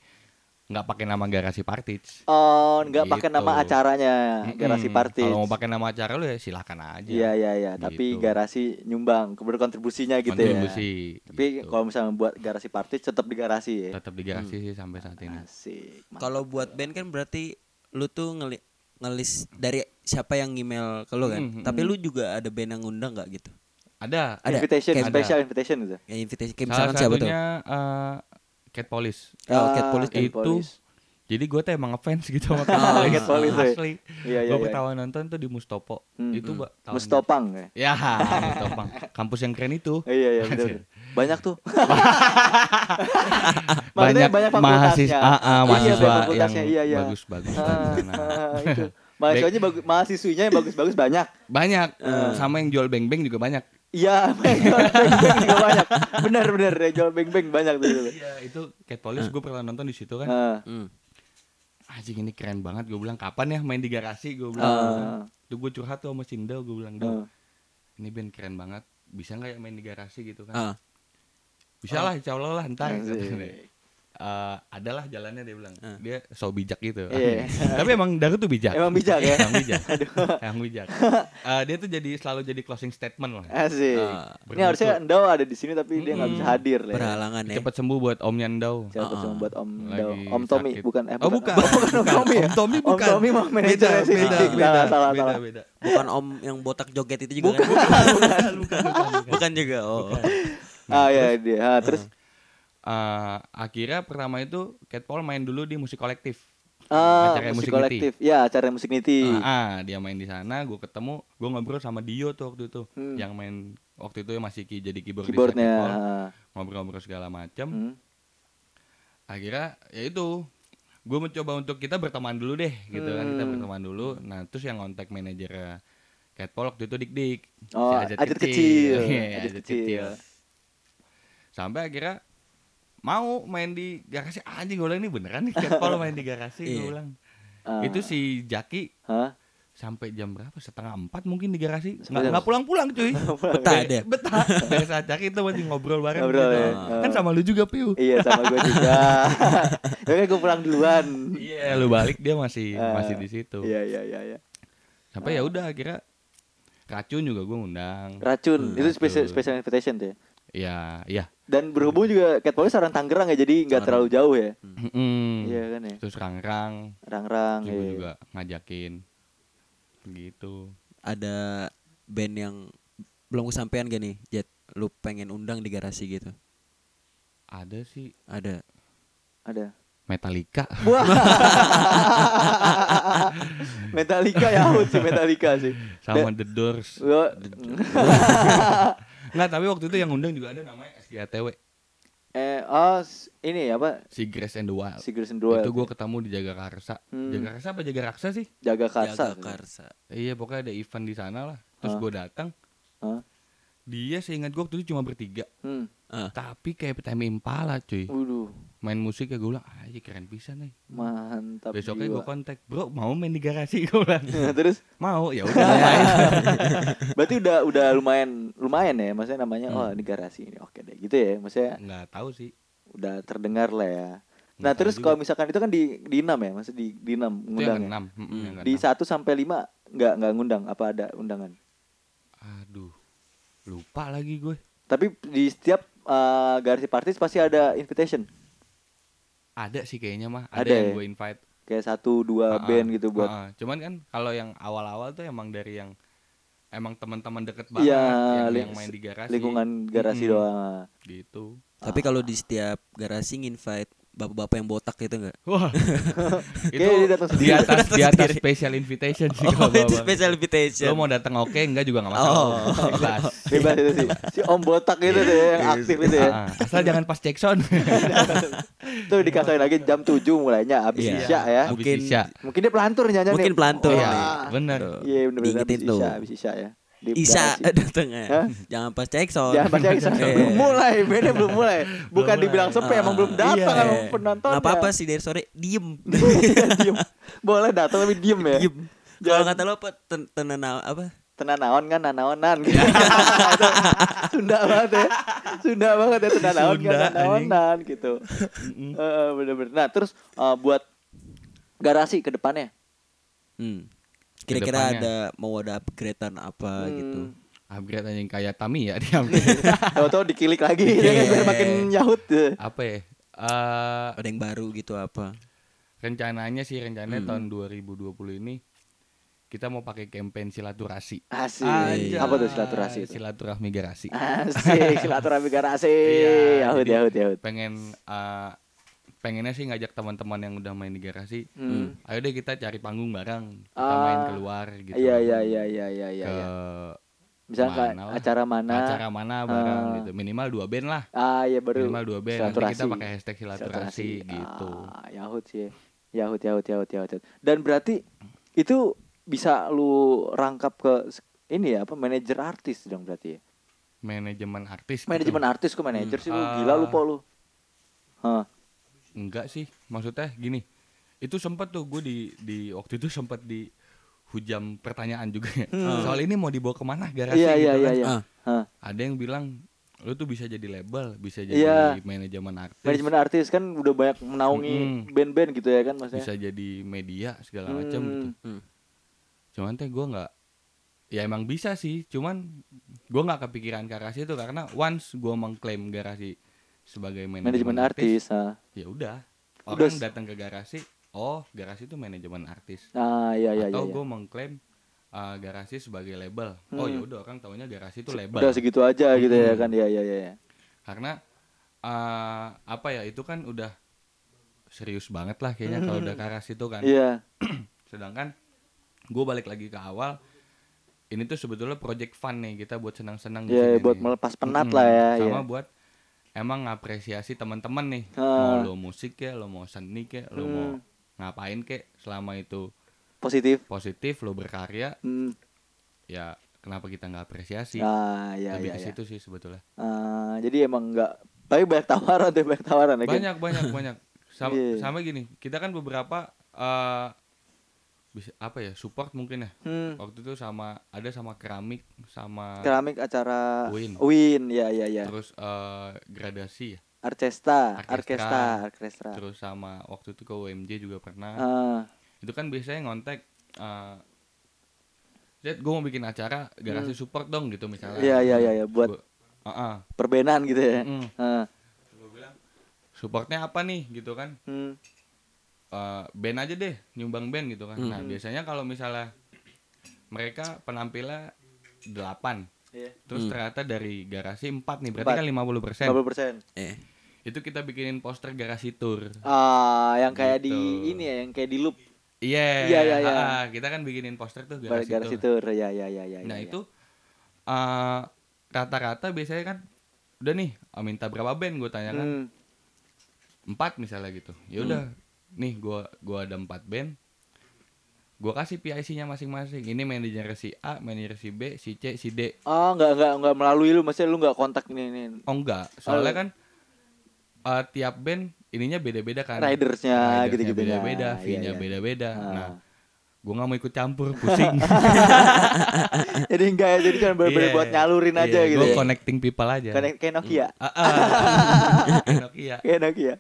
nggak pakai nama garasi party. Oh, enggak pakai Gitu. nama acaranya, garasi Mm-mm. party. Kalau mau pakai nama acara lu ya silahkan aja. Iya iya iya, tapi Gitu. garasi nyumbang berkontribusinya gitu Kontribusi. ya. Tapi gitu. kalau misalnya buat garasi party tetap di garasi ya. tetap di garasi sih sampai saat ini. Asik. Kalau buat band kan berarti lu tuh ngeli ngelis dari siapa yang email ke lu kan. Hmm, hmm, Tapi lu juga ada band yang ngundang nggak gitu? Ada. Ada. invitation, Kayak- special invitation gitu. Kayak invitation kayak Salah misalkan siapa tuh? eh, Cat Police. Oh, Cat Ah, Police Cat itu Police. Jadi gue tuh emang ngefans gitu sama Oh, Cat Cat Police, ya. Asli. Iya, iya, gue iya. pertama nonton tuh di Mustopo. Hmm, Itu hmm. Mbak, tahun Mustopang ya. Ya, Mustopang. Kampus yang keren itu. Iya iya benar. Banyak tuh. *laughs* banyak, banyak mahasiswa, ah, ah, Iya, mahasiswa banyak yang iya, iya. bagus-bagus. Ah, di sana. ah, itu. Mahasiswanya bagus, mahasiswinya yang bagus-bagus banyak. Banyak, sama yang jual beng-beng juga banyak. Iya, *laughs* jual beng-beng juga banyak. Benar benar ya jual beng-beng banyak tuh. Iya, itu Cat Police gue pernah nonton di situ kan. Ah, Hmm. Anjing ini keren banget. Gue bilang kapan ya main di garasi? Gue bilang. ah, Tuh gue curhat tuh sama Sinda, gue bilang, ah. "Do, ini band keren banget. Bisa nggak ya main di garasi gitu kan?" Ah. Bisa lah, insya Allah lah ntar. Eh, adalah jalannya dia bilang dia so bijak gitu Iya. *laughs* tapi emang Daru tuh bijak Emang bijak ya? emang bijak *laughs* emang bijak *laughs* Eh, dia tuh jadi selalu jadi closing statement lah Asik. Ah, Ini harusnya Endau ada di sini tapi dia nggak bisa hadir lah. ya. berhalangan ya cepet sembuh buat Om Yandau Siapa cuma buat Om Endau, Om Tommy sakit. bukan eh Oh, bukan. bukan Om Tommy ya. Om Tommy Om bukan. Tommy mah manajernya beda, sih. beda, beda, salah, beda, salah. beda. bukan om yang botak joget itu juga Bukan, kan? bukan. bukan juga oh Ah ya dia. Ah, terus Eh, akhirnya pertama itu Cat Paul main dulu di musik kolektif ah Acara musik Musik Niti. kolektif. Ya, acara musik niti. Ah, ah, dia main di sana, gue ketemu, gue ngobrol sama Dio tuh waktu itu, Hmm. yang main waktu itu masih ki- jadi keyboard Keyboardnya. ngobrol-ngobrol segala macam. Hmm. Akhirnya ya itu, gue mencoba untuk kita berteman dulu deh, gitu kan kita Hmm. berteman dulu. Nah terus yang kontak manajer Cat Paul waktu itu Dik Dik, Oh, Ajat kecil. *laughs* Iya, Ajat Ajat kecil. kecil. Sampai akhirnya mau main di garasi anjing gue bilang ini beneran nih Paul main di garasi gue Iya. bilang. Ah. Itu si Jaki Hah? sampai jam berapa setengah empat mungkin di garasi nggak nggak pulang-pulang cuy *laughs* betah deh betah dari saat cari itu masih ngobrol bareng Ngobrol gitu. ya. kan sama lu juga piu Iya sama gue juga. *laughs* Oke gue pulang duluan. iya lu balik dia masih Ah, masih di situ Iya iya iya iya. sampai ya udah akhirnya racun juga gue ngundang Racun itu Racun. special special invitation tuh ya. Iya iya Dan berhubung juga Cat Paul orang Tangerang ya jadi nggak terlalu jauh ya. Mm. Iya kan ya. terus rang-rang Rang-rang juga, iya. juga ngajakin gitu ada band yang belum kesampaian gak nih Jet lu pengen undang di garasi gitu ada sih ada Ada. Metallica Wah. *laughs* Metallica ya sih Metallica sih. sama The Doors Gua- *laughs* nggak tapi waktu itu yang undang juga ada namanya SGATW eh oh ini apa? si Grace and the Wild Secrets and Duel. itu gue ketemu di Jagakarsa Hmm. Jagakarsa apa Jagaraksa sih jaga karsa. Jaga Karsa iya pokoknya ada event di sana lah terus Hah? gue datang Hah? dia seingat gue waktu itu cuma bertiga Hmm. Ah. tapi kayak PM Impala cuy. Waduh, main musik ya gue bilang aja keren bisa nih. Mantap besoknya gue kontak bro mau main di garasi? Gue bilang. Terus? Mau ya udah main. *laughs* Berarti udah udah lumayan lumayan ya? Maksudnya namanya Hmm. oh ini garasi ini oke deh gitu ya? Maksudnya nggak tahu sih. udah terdengar lah ya. Nah Nggak terus kalau misalkan itu kan di di enam ya? Maksud di di enam yang ngundang ya? enam. Mm, yang di satu sampai lima nggak nggak ngundang? Apa ada undangan? Aduh lupa lagi gue tapi di setiap uh, garasi parties pasti ada invitation. Ada sih kayaknya mah. Ada ada, yang ya? gue invite. Kayak satu dua Ah, band gitu buat ah, ah. cuman kan kalau yang awal-awal tuh emang dari yang emang teman-teman deket banget Iya, yang, yang main di garasi. lingkungan garasi Mm-mm. doang. Gitu. Tapi kalau di setiap garasi invite bapak-bapak yang botak gitu enggak wah *laughs* itu dia datang di atas di *laughs* atas special invitation sih oh kalau itu special invitation lo mau datang oke enggak juga nggak masalah Oh. Ikhlas. *laughs* bebas itu sih si om botak itu deh yang aktif itu ya Ah, asal jangan pas Jackson tuh dikasain lagi jam 7 mulainya abis Iya. isya ya Habis Mungkin- Isya. mungkin dia pelantur nyanyi Mungkin pelantur Iya. Tuh. iya bener-bener abis Diingetin tuh. isya abis isya ya Di Isa garasi. *laughs* datang ya Hah? jangan pas Jackson Jangan pas Jackson *laughs* belum mulai, bandnya belum mulai. Bukan mulai. dibilang sepi, emang belum datang Iya. emang penonton. nggak apa-apa sih dari sore diem *laughs* diem. Boleh datang tapi diem ya. diem kalau kata lo apa ten tenan apa Tenanawan kan nanaonan gitu. Itu Sunda banget ya. Sunda banget ya tenanawan kan nanaonan gitu. Bener-bener. Nah, terus eh, buat garasi ke depannya. hmm. Kira-kira ada mau ada upgradean apa Hmm. gitu upgrade yang kayak Tami ya *laughs* diambil *laughs* Tahu-tahu dikilik lagi ya kan biar makin nyahut. ya. apa ya Eh, ada yang baru gitu apa rencananya sih rencananya Hmm. tahun 2020 ini kita mau pakai campaign silaturasi Asik. Anjay. Apa tuh silaturasi itu? silaturahmi garasi Asik, silaturahmi garasi. Iya, Yahut, yahut, yahut. pengen eh, pengennya sih ngajak teman-teman yang udah main di garasi Hmm. ayo deh kita cari panggung bareng kita Ah. main keluar gitu Iya, iya, iya, iya, iya, iya. ke iya. Misalnya mana acara mana? acara mana bareng Ah. gitu minimal dua band lah Ah, iya baru. minimal dua band nanti kita pakai hashtag silaturasi gitu Ah, Yahut sih. Yahut, Yahut, Yahut, Yahut. Dan berarti itu bisa lu rangkap ke ini ya apa manajer artis dong berarti ya. manajemen artis gitu. Manajemen artis kok manajer sih lu Ah. gila lu po lu. Hah. Enggak sih maksudnya gini itu sempat tuh gue di di waktu itu sempat di hujam pertanyaan juga ya. soal ini mau dibawa ke mana garasi Hmm. Iya, gitu iya, iya, kan. iya. Ah. Hah. ada yang bilang lu tuh bisa jadi label bisa jadi Iya. manajemen artis Manajemen artis kan udah banyak menaungi Mm-mm. band-band gitu ya kan maksudnya. bisa jadi media segala macam Hmm. gitu Hmm. cuman teh gue nggak ya emang bisa sih cuman gue nggak kepikiran ke arah situ karena once gue mengklaim garasi sebagai manajemen, Manajemen artis. ah. ya udah orang datang ke garasi oh garasi itu manajemen artis Ah, iya iya iya. atau iya. gue mengklaim uh, garasi sebagai label oh Hmm. ya udah orang taunya garasi itu label Udah segitu aja gitu ya Mm-mm. kan. Iya iya iya. iya. karena uh, apa ya itu kan udah serius banget lah kayaknya kalau udah ke arah situ kan Iya. *clears throat* sedangkan gue balik lagi ke awal ini tuh sebetulnya project fun nih kita buat senang-senang di Iya sini buat nih. melepas penat Mm-mm. lah ya. sama iya. buat emang ngapresiasi teman-teman nih Ah. mau lo musik ya lo mau seni ke lo mau Hmm. ngapain ke selama itu Positif. positif lo berkarya Hmm. ya kenapa kita nggak apresiasi Ah, iya lebih iya. ke iya. situ sih sebetulnya Ah, jadi emang enggak tapi banyak tawaran tuh banyak tawaran ya kan? banyak banyak banyak sama, Iya. sama gini kita kan beberapa eh bisa apa ya support mungkin ya Hmm. waktu itu sama ada sama keramik sama Keramik acara Win. Win, ya ya ya. terus eh, gradasi ya Arcesta, Orkestra. Orkestra, Orkestra. terus sama waktu itu ke UMJ juga pernah Ah, itu kan biasanya ngontek eh Zed gue mau bikin acara garasi support dong gitu misalnya Hmm. Iya, iya, iya, iya, buat- Gua- Ah, ah. perbenan gitu ya. Mm. Ah, Gua bilang supportnya apa nih gitu kan hmm. Eh, band aja deh nyumbang band gitu kan nah Hmm. biasanya kalau misalnya mereka penampilan 8 Iya. terus Hmm. ternyata dari garasi 4 nih berarti Empat. kan 50% 50%. Eh, itu kita bikinin poster garasi tour Ah, yang kayak di Gitu. ini ya, yang kayak di loop Iya, Iya, iya, iya. ah, kita kan bikinin poster tuh garasi, garasi tour. tour. Ya ya ya ya. Nah ya, itu eh, rata-rata biasanya kan udah nih minta berapa band gue tanya ya. kan Hmm. empat misalnya gitu. Ya udah nih gua gua ada empat band. Gua kasih PIC-nya masing-masing. Ini manajer si A, manajer si B, si C, si D. Oh, enggak enggak enggak melalui lu, maksudnya lu enggak kontak ini ini Oh enggak, soalnya Oh. kan eh, tiap band ininya beda-beda kan. ridersnya gitu-gitu beda-beda, Iya, fee-nya iya. beda-beda. Ah. Nah, gua nggak mau ikut campur, *laughs* pusing. *laughs* jadi enggak ya, jadi kan bener-bener Iya, buat nyalurin aja iya, gitu. Ya. connecting people aja. Kayak kayak Nokia. Ah, ah. *laughs* Kayak Nokia. Kayak Nokia.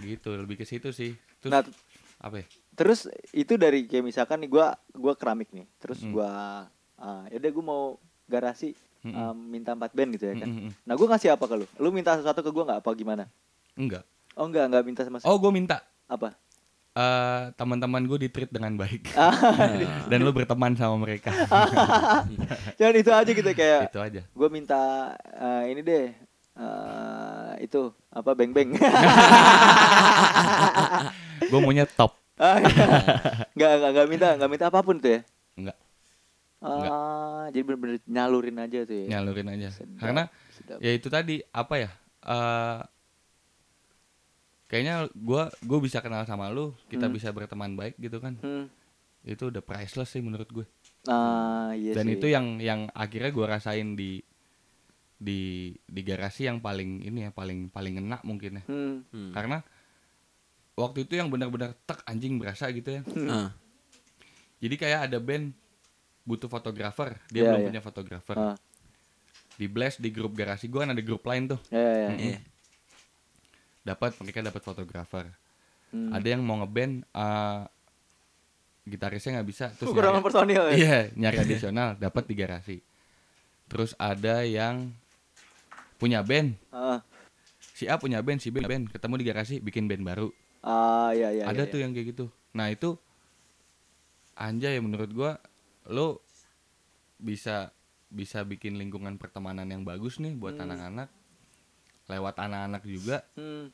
Gitu, lebih ke situ sih. Terus Nah, apa ya? terus itu dari kayak misalkan nih gua gua keramik nih. Terus Mm. gua ah ya udah gua mau garasi Mm-mm. ah, minta empat band gitu ya kan. Mm-mm. Nah, gua ngasih apa ke lu? Lu minta sesuatu ke gua nggak apa gimana? Enggak. Oh enggak, enggak minta sama Oh, gue minta apa? eh teman-teman gue di treat dengan baik Ah. *laughs* dan lu berteman sama mereka *laughs* Jangan itu aja gitu kayak itu aja gue minta eh, ini deh eh, itu apa beng beng *laughs* gue maunya top *laughs* Ah, iya. nggak nggak nggak minta nggak minta apa pun tuh ya enggak ah jadi bener-bener nyalurin aja tuh ya nyalurin aja Sedap, karena sedap. ya itu tadi apa ya eh kayaknya gua gue bisa kenal sama lu kita Hmm. bisa berteman baik gitu kan Hmm. itu udah priceless sih menurut gue ah iya dan sih. itu yang yang akhirnya gua rasain di di di garasi yang paling ini ya paling paling ngena mungkin ya hmm. hmm. karena waktu itu yang benar-benar tek anjing berasa gitu ya Ah, Jadi kayak ada band butuh fotografer, dia Iya, belum iya. punya fotografer. Ah. Di blast di grup garasi gua kan ada grup lain tuh. ya, ya. Mm-mm. iya. Dapat mereka dapat fotografer. Hmm. Ada yang mau ngeband eh gitarisnya nggak bisa terus nyari, personil ya iya nyari additional dapat di garasi. Terus ada yang punya band, ah si A punya band, si B punya band, ketemu di garasi bikin band baru. Ah iya iya ada iya, tuh yang kayak gitu. Nah, itu anjay menurut gua lo bisa bisa bikin lingkungan pertemanan yang bagus nih buat Hmm. anak-anak. Lewat anak-anak juga Hmm.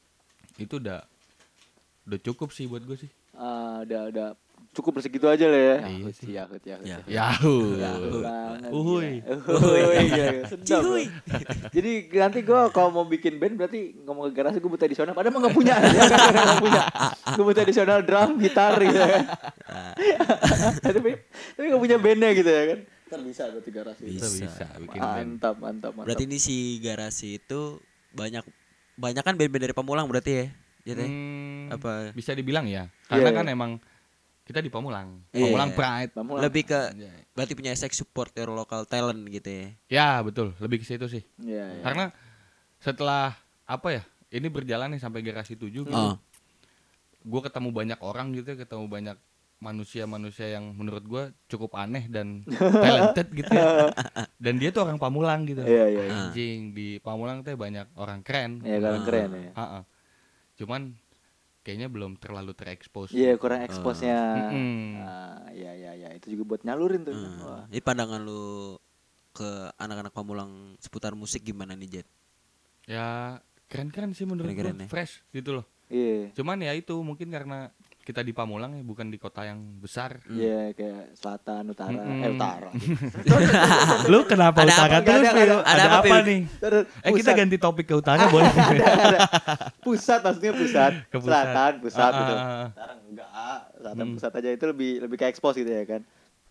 itu udah udah cukup sih buat gue sih. Ah, udah udah cukup segitu aja lah ya Iya Yahut, sih. yahut, yahut, Ya. yahut. Yahoo. Uhuy. iya, iya. Jadi nanti gue kalau mau bikin band berarti ngomong ke garasi gue butuh additional. Padahal mah gak punya. *laughs* Gak punya. Gue butuh additional drum, gitar gitu ya kan. *laughs* tapi tapi gak punya bandnya gitu ya kan. Ntar bisa berarti garasi. Bisa Bisa. bikin band. Mantap, mantap, mantap. Berarti ini si garasi itu banyak banyak kan band-band dari Pamulang berarti ya? Jadi Hmm, apa bisa dibilang ya. Karena Iya, kan iya. emang kita di Pamulang. Iya. Pamulang Pride. Kamu lebih ke Anjay. berarti punya sex support your local talent gitu ya. Ya, betul. Lebih ke situ sih. Iya, iya. Karena setelah apa ya ini berjalan nih sampai garasi 7 gitu Oh. gue ketemu banyak orang gitu ya ketemu banyak manusia-manusia yang menurut gue cukup aneh dan *laughs* talented gitu ya dan dia tuh orang Pamulang gitu Iya iya. iya. anjing di Pamulang tuh banyak orang keren Iya keren keren ya. Ha-ha. cuman kayaknya belum terlalu terekspos Iya kurang expose-nya. Mm-mm. Ah, iya iya iya itu juga buat nyalurin tuh. Hmm. Wah. Ini pandangan lu ke anak-anak Pamulang seputar musik gimana nih Jet? ya keren-keren sih menurut Keren-keren gue ya. fresh gitu loh Iya. cuman ya itu mungkin karena kita di Pamulang ya bukan di kota yang besar Iya kayak selatan utara Mm-mm. eh utara. *laughs* lu kenapa Ada utara apa? terus Ada- Phil? ada- ada apa, Phil? nih Terus eh kita pusat. ganti topik ke utara boleh *laughs* ada, ada. pusat maksudnya pusat, *laughs* Ke pusat. selatan pusat Ah, gitu. ah. Sekarang enggak, selatan Hmm. pusat aja itu lebih lebih ke expose gitu ya kan.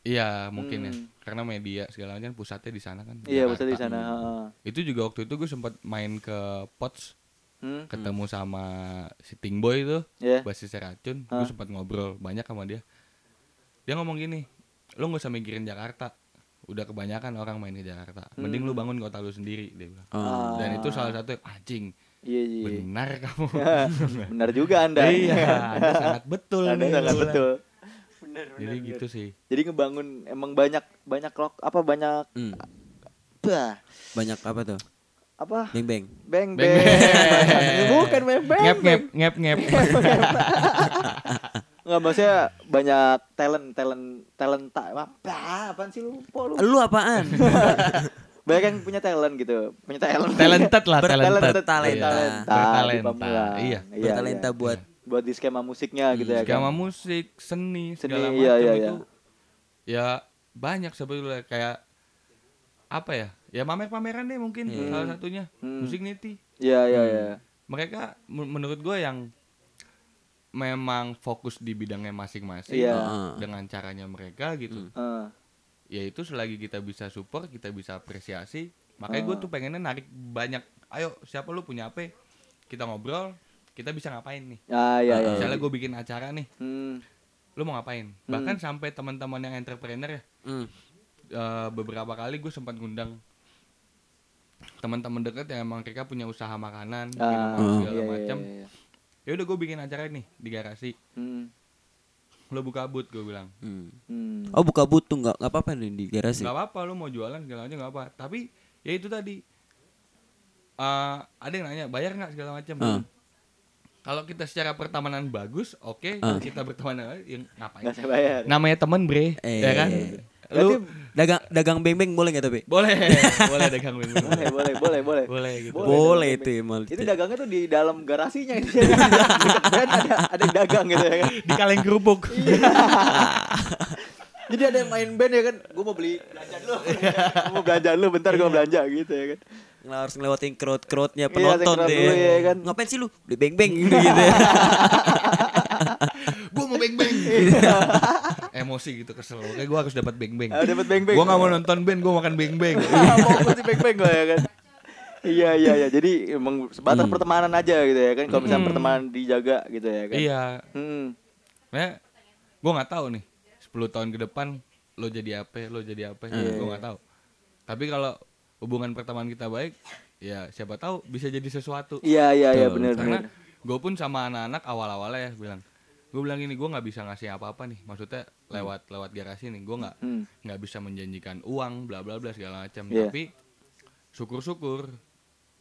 iya mungkin ya Hmm. karena media segala macam pusatnya di sana kan Iya pusat di sana. heeh. itu juga waktu itu gue sempat main ke Pots Hmm. ketemu sama si Ting Boy itu Iya. basisnya racun Hah? gue sempat ngobrol banyak sama dia dia ngomong gini lu nggak usah mikirin Jakarta udah kebanyakan orang main ke Jakarta mending lu bangun kota lu sendiri dia bilang. Ah. dan itu salah satu anjing Iya iya. benar *laughs* kamu Benar juga Anda. iya anda sangat betul Anda nih sangat betul. Benar jadi gitu sih Jadi ngebangun emang banyak banyak lok apa banyak Hmm. bah, Banyak apa tuh? Apa Beng beng. beng Beng, beng. beng. Bukan beng beng. ngep ngep ngep ngep *laughs* Enggak maksudnya banyak talent talent talenta apa apaan sih lu Po, lu? Lu apaan? *laughs* Banyak yang punya talent gitu, punya talent. talented lah Bertalenta. talented Bertalenta. Iya. di bertalenta Pamulang. iya Bertalenta iya. buat buat di skema musiknya gitu ya Skema kan. musik, seni, Seni, segala iya, macam iya, itu ya banyak sebetulnya kayak apa ya? Ya pamer-pameran deh mungkin Iya. salah satunya. Hmm. Musik niti. Iya iya iya. Mereka men- menurut gue yang memang fokus di bidangnya masing-masing Iya. Heeh. dengan caranya mereka gitu. Heeh. Ya itu selagi kita bisa support, kita bisa apresiasi. Makanya gue tuh pengennya narik banyak. Ayo, siapa lu punya apa? Kita ngobrol, kita bisa ngapain nih? Ah iya iya. Misalnya gue bikin acara nih, Hmm. lu mau ngapain? Bahkan sampai teman-teman yang entrepreneur ya, Hmm. eh, beberapa kali gue sempat ngundang teman-teman deket yang emang mereka punya usaha makanan, Ah, minuman iya, segala iya, macam. iya, iya. Ya udah gue bikin acara nih di garasi. Hmm. Lo buka but gue bilang. Hmm. Hmm. Oh buka butuh nggak nggak apa-apa nih di garasi. nggak apa-apa lu mau jualan segala macam nggak apa. Tapi ya itu tadi. eh ada yang nanya bayar nggak segala macam. Ah. Kalau kita secara pertemanan bagus, oke. Ah. Kita bertemanan yang ngapain? Nggak usah bayar. Namanya temen bre, Eh, ya kan? Berarti Lu Dagang dagang beng beng boleh nggak tapi? boleh, *laughs* boleh dagang beng beng. boleh boleh boleh boleh. Boleh gitu. Boleh, Boleh itu emang. Itu dagangnya tuh di dalam garasinya itu. *laughs* Dekat brand ada ada yang dagang gitu ya kan. *laughs* Di kaleng kerupuk. Jadi ada yang main band ya kan, gue mau beli belanja dulu, gue mau belanja dulu, bentar gue belanja gitu ya kan. Nggak harus ngelewatin crowd crowdnya Iya, penonton crowd deh. dulu ya kan. Ngapain sih lu? Beli beng beng gitu. gitu. Beng beng. *laughs* Emosi gitu kesel. Kayak gue harus dapat beng beng. Ah, dapat beng beng. Gue nggak mau nonton band, gue makan beng beng. *laughs* mau beng beng gue ya kan. Iya iya iya, jadi emang sebatas pertemanan aja gitu ya kan. Kalau misalnya Hmm. pertemanan dijaga gitu ya kan. Iya. Hmm. Ya, gue nggak tahu nih. 10 tahun ke depan lo jadi apa, lo jadi apa, Iya, gue nggak tahu. Tapi kalau hubungan pertemanan kita baik, ya siapa tahu bisa jadi sesuatu. Iya iya iya benar Karena benar. gue pun sama anak-anak awal-awalnya ya bilang, gue bilang gini, gue nggak bisa ngasih apa-apa nih. Maksudnya lewat lewat garasi nih, gue nggak Hmm. nggak bisa menjanjikan uang, bla bla bla segala macam. Iya. Tapi syukur-syukur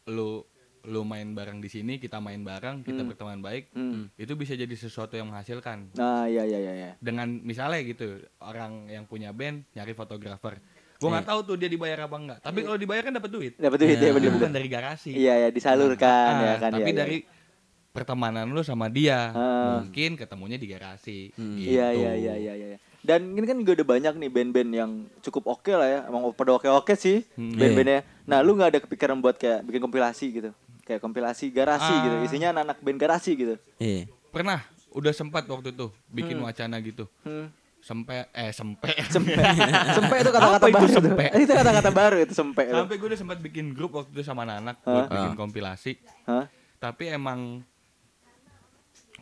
lu lu main bareng di sini, kita main bareng, kita berteman baik, Hmm. itu bisa jadi sesuatu yang menghasilkan. Nah iya iya iya. iya. Dengan misalnya gitu orang yang punya band nyari fotografer, gue nggak tahu tuh dia dibayar apa enggak. Tapi kalau dibayar kan dapat duit. Dapat duit ya Iya. benar Bukan benar. dari garasi. Iya ya disalurkan Ah, ya kan. Tapi iya, iya. dari pertemanan lu sama dia, Ah. mungkin ketemunya di garasi. Hmm. Gitu. Iya iya iya iya iya. Dan ini kan juga udah banyak nih band-band yang cukup oke lah ya. Emang pada oke-oke sih Hmm. band-bandnya. Nah, lu nggak ada kepikiran buat kayak bikin kompilasi gitu. Kayak kompilasi garasi Ah. gitu. Isinya anak-anak band garasi gitu. Iya. Pernah, udah sempat waktu itu bikin wacana gitu. Hmm. Sempe, eh sempe. Sempe. *laughs* sempe itu kata-kata itu baru. tuh. sempe? *laughs* itu kata-kata baru itu sempe. Sampai gue udah sempat bikin grup waktu itu sama anak-anak buat bikin kompilasi. Hah? Tapi emang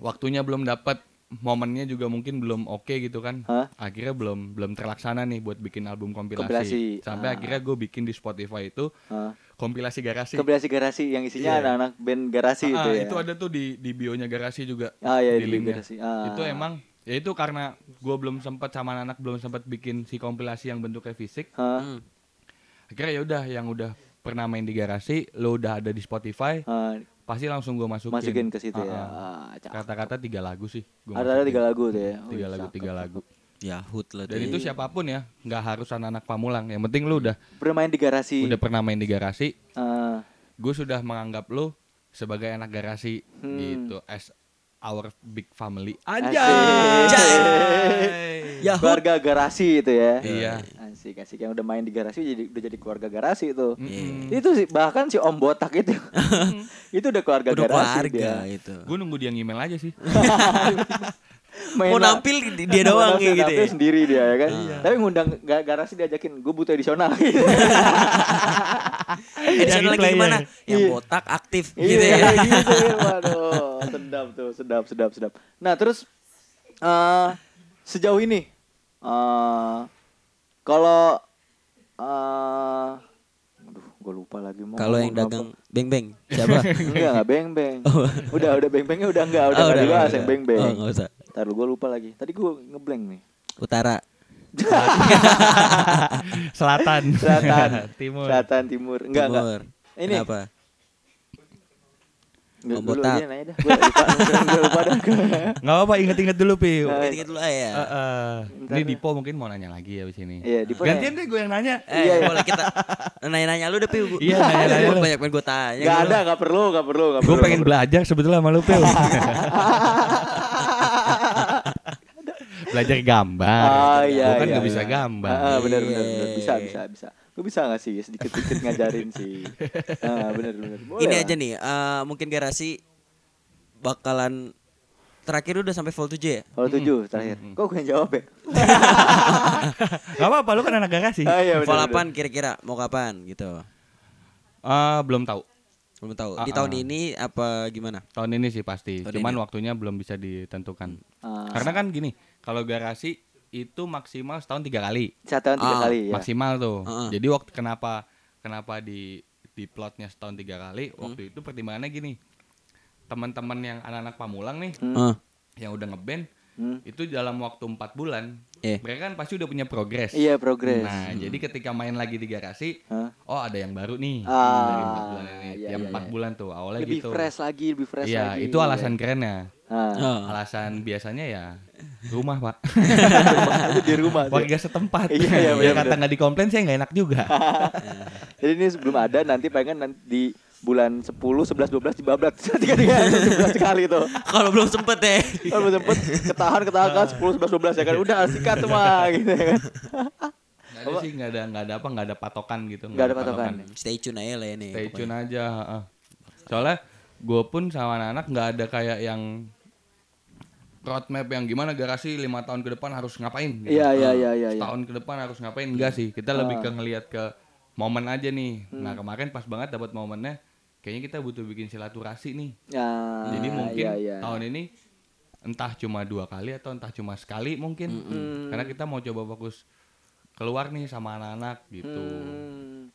waktunya belum dapat momennya juga mungkin belum oke gitu kan Hah? akhirnya belum belum terlaksana nih buat bikin album kompilasi, Kompilasi. sampai Ah. akhirnya gue bikin di Spotify itu Hah? kompilasi garasi. Kompilasi garasi yang isinya Iya. anak-anak band garasi Ah, itu ya. itu ada tuh di di bionya garasi juga. Ah ya di di linknya. garasi. Ah. Itu emang ya itu karena gue belum sempat sama anak belum sempat bikin si kompilasi yang bentuknya fisik. Hah? Hmm. Akhirnya ya udah yang udah pernah main di garasi, lo udah ada di Spotify, Ah, pasti langsung gue masukin. masukin ke situ ya. Ah. Kata-kata tiga lagu sih. gua Ada ada tiga lagu tuh ya. Tiga Wih, lagu, cakep. tiga lagu. Ya hood lah Dan itu siapa pun ya, nggak harus anak-anak pamulang. Yang penting lu udah Bermain di garasi. udah pernah main di garasi, Ah, gue sudah menganggap lu sebagai anak garasi Hmm. gitu as our big family. Ya, keluarga garasi itu ya. Iya. Asik asik yang udah main di garasi jadi udah jadi keluarga garasi itu. Mm-mm. Itu sih bahkan si Om Botak itu. *laughs* itu udah keluarga Udah garasi keluarga dia. itu. Gue nunggu dia ngemail aja sih. *laughs* Main Mau lah. nampil di- dia doang nampil- gitu nampil ya. sendiri dia ya kan. Iya. Tapi ngundang ga- garasi diajakin gue butuh edisional gitu. *laughs* Edition lagi gimana? Yang Iya. botak aktif gitu Iya ya. gitu ya. Waduh, sedap tuh, sedap, sedap, sedap. Nah, terus eh sejauh ini eh kalau eh aduh, gue lupa lagi mau Kalau yang dagang apa. beng-beng siapa? *laughs* enggak enggak beng beng. Udah udah beng bengnya udah enggak, udah Oh, enggak dibahas udah. yang beng beng. Oh, nggak usah. Ntar gue lupa lagi. Tadi gue ngeblank nih. Utara. *laughs* Selatan. Selatan, Timur. Selatan, timur. Enggak enggak. Ini. Kenapa? Enggak, gue lu Botak. aja nanya dah. Gue lupa, gue lupa dah. *laughs* Nggak apa-apa, inget-inget dulu, Pi. Ingat dulu aja ya. Eh. Ntar ini. Dipo mungkin mau nanya lagi ya di sini. Iya, di Gantian deh gue yang nanya. Eh, Iya, iya. boleh kita nanya-nanya lu deh, Pi. *laughs* Iya, nanya-nanya lu. Banyak banget gue tanya. Enggak gitu. ada, enggak perlu, enggak perlu, enggak Gue perlu. pengen belajar sebetulnya sama lu, Pil. *laughs* belajar gambar. Ah, iya, Gue kan iya, nggak bisa iya. gambar. Ah, bener bener bener Iya. bisa bisa bisa. Lu bisa gak sih sedikit sedikit ngajarin sih? *laughs* Ah, bener bener. Boleh Ini lah. aja nih, eh, mungkin garasi bakalan terakhir udah sampai vol 7 ya? Kalau tujuh terakhir. Kok gue yang jawab ya? *laughs* Gak apa-apa, lu kan anak garasi. Ah, iya, bener, vol bener. 8 kira-kira mau kapan gitu? Ah, belum tahu. Belum tahu. Ah, Di tahun ah. ini apa gimana? Tahun ini sih pasti. Tahun Cuman ini. waktunya belum bisa ditentukan. Ah, Karena kan gini, kalau garasi itu maksimal setahun tiga kali. satu tahun tiga Ah, kali ya. Maksimal tuh. Heeh. Jadi waktu kenapa kenapa di di plotnya setahun tiga kali? Hmm. Waktu itu pertimbangannya gini. Teman-teman yang anak-anak pamulang nih Hmm. Eh, yang udah ngeband Hmm. itu dalam waktu empat bulan Eh. mereka kan pasti udah punya progres. Iya progres. Nah, jadi ketika main lagi di garasi, Hah? oh ada yang baru nih Ah, dari empat bulan ini. iya, Tiap iya, empat iya. bulan tuh awalnya lebih gitu. fresh lagi, lebih fresh Iya, lagi. itu alasan kerennya. Ah. oh. Alasan biasanya ya rumah pak. *laughs* itu di rumah. Warga setempat. Iya, iya, ya benar, kata nggak dikomplain sih nggak enak juga. *laughs* Jadi ini sebelum ada nanti pengen nanti di bulan 10, 11, 12 dibablat tiga tiga 11 kali tuh. Kalau belum sempet ya. Kalau belum sempet ketahan ketahan kan 10, 11, 12 ya kan udah sikat tuh *laughs* mah gitu ya kan. Nggak ada sih nggak ada nggak ada apa nggak ada patokan gitu. Nggak ada patokan. Stay tune aja lah ini. Stay pokoknya. tune aja. heeh. Soalnya gue pun sama anak-anak nggak ada kayak yang roadmap yang gimana garasi lima tahun ke depan harus ngapain. Gitu. Iya iya iya iya. iya. Setahun ke depan harus ngapain enggak sih? Kita lebih ke ngelihat ke momen aja nih. Nah kemarin pas banget dapat momennya. Kayaknya kita butuh bikin silaturahmi nih. Ya, Jadi mungkin iya, iya. tahun ini entah cuma dua kali atau entah cuma sekali mungkin. Karena kita mau coba fokus keluar nih sama anak-anak gitu. Hmm.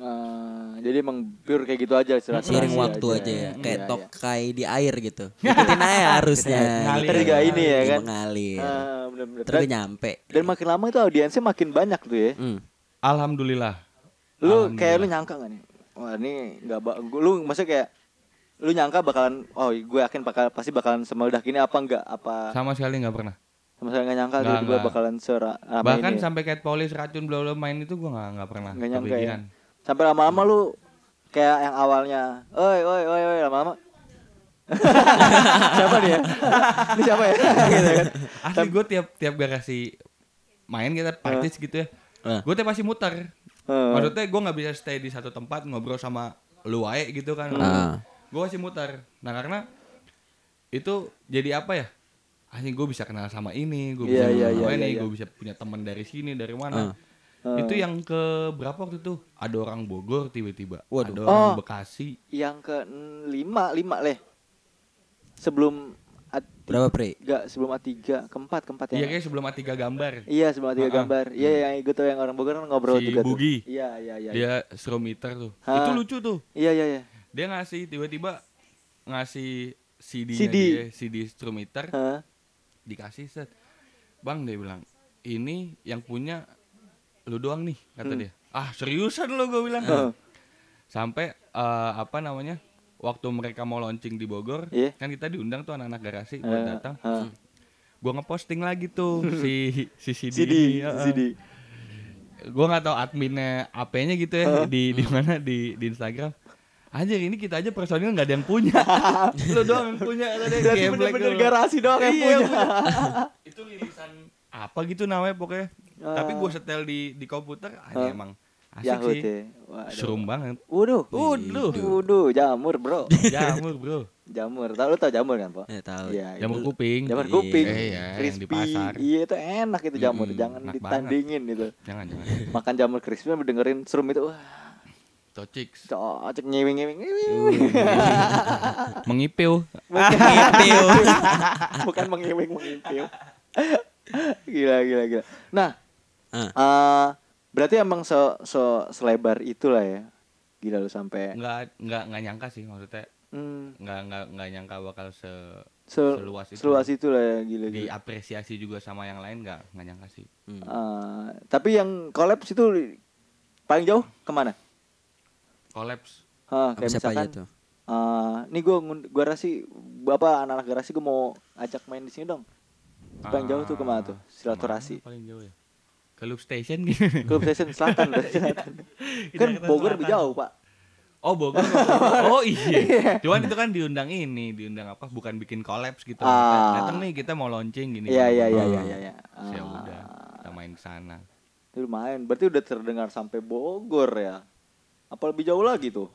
Ah, jadi emang pure kayak gitu aja Seiring waktu aja ya, kayak Iya, tokai di air gitu. Ikutin aja *laughs* harusnya. Ngalir. Juga ini ya kan. Mengalir. Ah, bener-bener. Terus Dan, nyampe. dan makin lama itu audiensnya makin banyak tuh ya. Hmm. Alhamdulillah. Lu kayak lu nyangka gak nih? Wah ini nggak ba- lu maksudnya kayak lu nyangka bakalan oh gue yakin bakal pasti bakalan semeledak ini apa enggak apa Sama sekali nggak pernah. sama sekali nggak nyangka Nggak, tiba-tiba nggak. bakalan sera ramai Bahkan ini ya? sampai cat police racun bla bla main itu gua nggak nggak pernah nggak nyangka ya sampai lama-lama lu kayak yang awalnya oi oi oi oi lama-lama siapa ya ini siapa ya *laughs* gitu kan Asli gue tiap tiap garasi main kita parties gitu ya. Eh. Gue tiap pasti muter. Eh, Maksudnya gue nggak bisa stay di satu tempat ngobrol sama lu aja gitu kan. Gue masih muter. Nah karena itu jadi apa ya? Anjing gue bisa kenal sama ini, gue bisa iya, kenal sama iya, ini, iya, gue bisa punya teman dari sini, dari mana. Ah. Itu yang ke berapa waktu itu? Ada orang Bogor tiba-tiba, Waduh. ada orang Oh. Bekasi. yang ke lima lima leh sebelum Berapa pre? Enggak, sebelum A3, keempat, keempat ya. Iya kayak sebelum A3 gambar. Iya, sebelum A3 Ah, ah. gambar. Iya, yang gue tau yang orang Bogor kan ngobrol Si juga tuh. Bugi. Iya, iya, iya. Dia suruh meter tuh. Hah. Itu lucu tuh. Iya, iya, iya. Dia ngasih tiba-tiba ngasih CD, CD. dia, CD meter Hah? dikasih set. Bang dia bilang, "Ini yang punya lu doang nih," kata dia. Ah, seriusan lo gue bilang. Heeh. Sampai eh, apa namanya? Waktu mereka mau launching di Bogor, Iya. kan kita diundang tuh anak-anak garasi buat Eh, datang. eh. Gua ngeposting lagi tuh *laughs* si si CD, CD, heeh. CD. gue nggak tahu adminnya AP-nya gitu ya di di mana di di Instagram. Anjir ini kita aja personil nggak ada yang punya. *laughs* Lu doang yang punya ada yang bener-bener garasi doang yang Iya, punya. Itu rilisan apa gitu namanya pokoknya. Tapi gue setel di di komputer aja Ah. emang asik Yahoo sih. ya. Waduh. Serum banget. Waduh. Waduh. Waduh, jamur, Bro. *laughs* Jamur, Bro. Jamur. Tahu lu tahu jamur kan, Pak? Ya tahu. Iya, Jamur itu- kuping. Jamur Iya. kuping. Iya, yang di crispy. pasar. Iya, itu enak itu jamur. Mm-mm, Jangan ditandingin itu. Jangan jangan. Makan jamur crispy sambil dengerin serum itu. Wah, Tociks. cocok nyiwing-nyiwing. *laughs* Mengipiu. Ngipil. Bukan mengiwing *laughs* mengimpil. gila, gila, gila. Nah, Ah. eh, berarti emang se, se- selebar itulah ya. Gila lu sampai Nggak nggak nggak nyangka sih maksudnya. hmm, Nggak nggak nggak nyangka bakal se se- Seluas itu. seluas itulah ya gila, gila. diapresiasi juga sama yang lain nggak nggak nyangka sih. Hmm. Eh, tapi yang collabs itu paling jauh ke mana? Collapse. Hah, Sama kayak siapa aja misalkan, tuh? eh, nih gue gua rasi bapak anak-anak garasi gue mau ajak main di sini dong. Paling jauh tuh ke mana tuh? Silaturasi. Ke mana paling jauh ya? Ke Loop Station gitu. Klub Station Selatan, Selatan. *laughs* kan Jakarta Bogor lebih jauh pak. Oh Bogor. oh *laughs* iya. Cuman itu kan diundang ini, diundang apa? Bukan bikin collapse gitu. Ah. Datang nih kita mau launching gini. Iya iya iya iya iya. iya. Ya Ah, udah, kita main ke sana. Itu lumayan. Berarti udah terdengar sampai Bogor ya. Apa lebih jauh lagi tuh?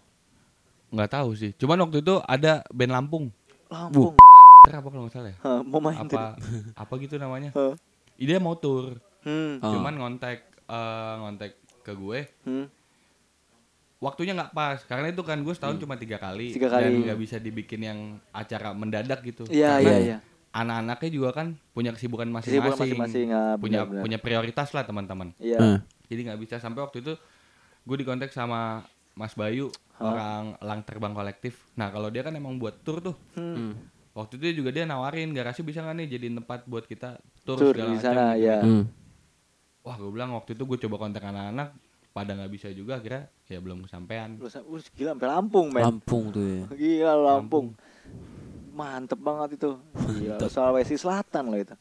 Nggak tahu sih. Cuman waktu itu ada band Lampung. Lampung. Ter apa kalau nggak salah ya? Mau main. Apa apa gitu namanya? Dia mau tour. Hmm. Oh. Cuman ngontek eh, ngontek ke gue Hmm. waktunya nggak pas karena itu kan gue setahun cuma tiga kali, Hmm. Tiga dan kali. nggak bisa dibikin yang acara mendadak gitu Iya Karena iya iya. anak-anaknya juga kan punya kesibukan masing-masing masing-masing. ah, punya benar-benar. punya prioritas lah teman-teman Iya. Eh. jadi nggak bisa sampai waktu itu gue dikontak sama Mas Bayu orang Lang Terbang Kolektif nah kalau dia kan emang buat tour tuh Hmm. Hmm. waktu itu juga dia nawarin garasi bisa nggak nih jadiin tempat buat kita tour, Tur segala di macam sana gitu. ya. Hmm. Wah gue bilang waktu itu gue coba kontak anak-anak pada nggak bisa juga kira ya belum kesampaian uh, gila sampai Lampung, men. Lampung tuh ya. Gila Lampung. Mantep banget itu. Gila, Sulawesi Selatan loh itu.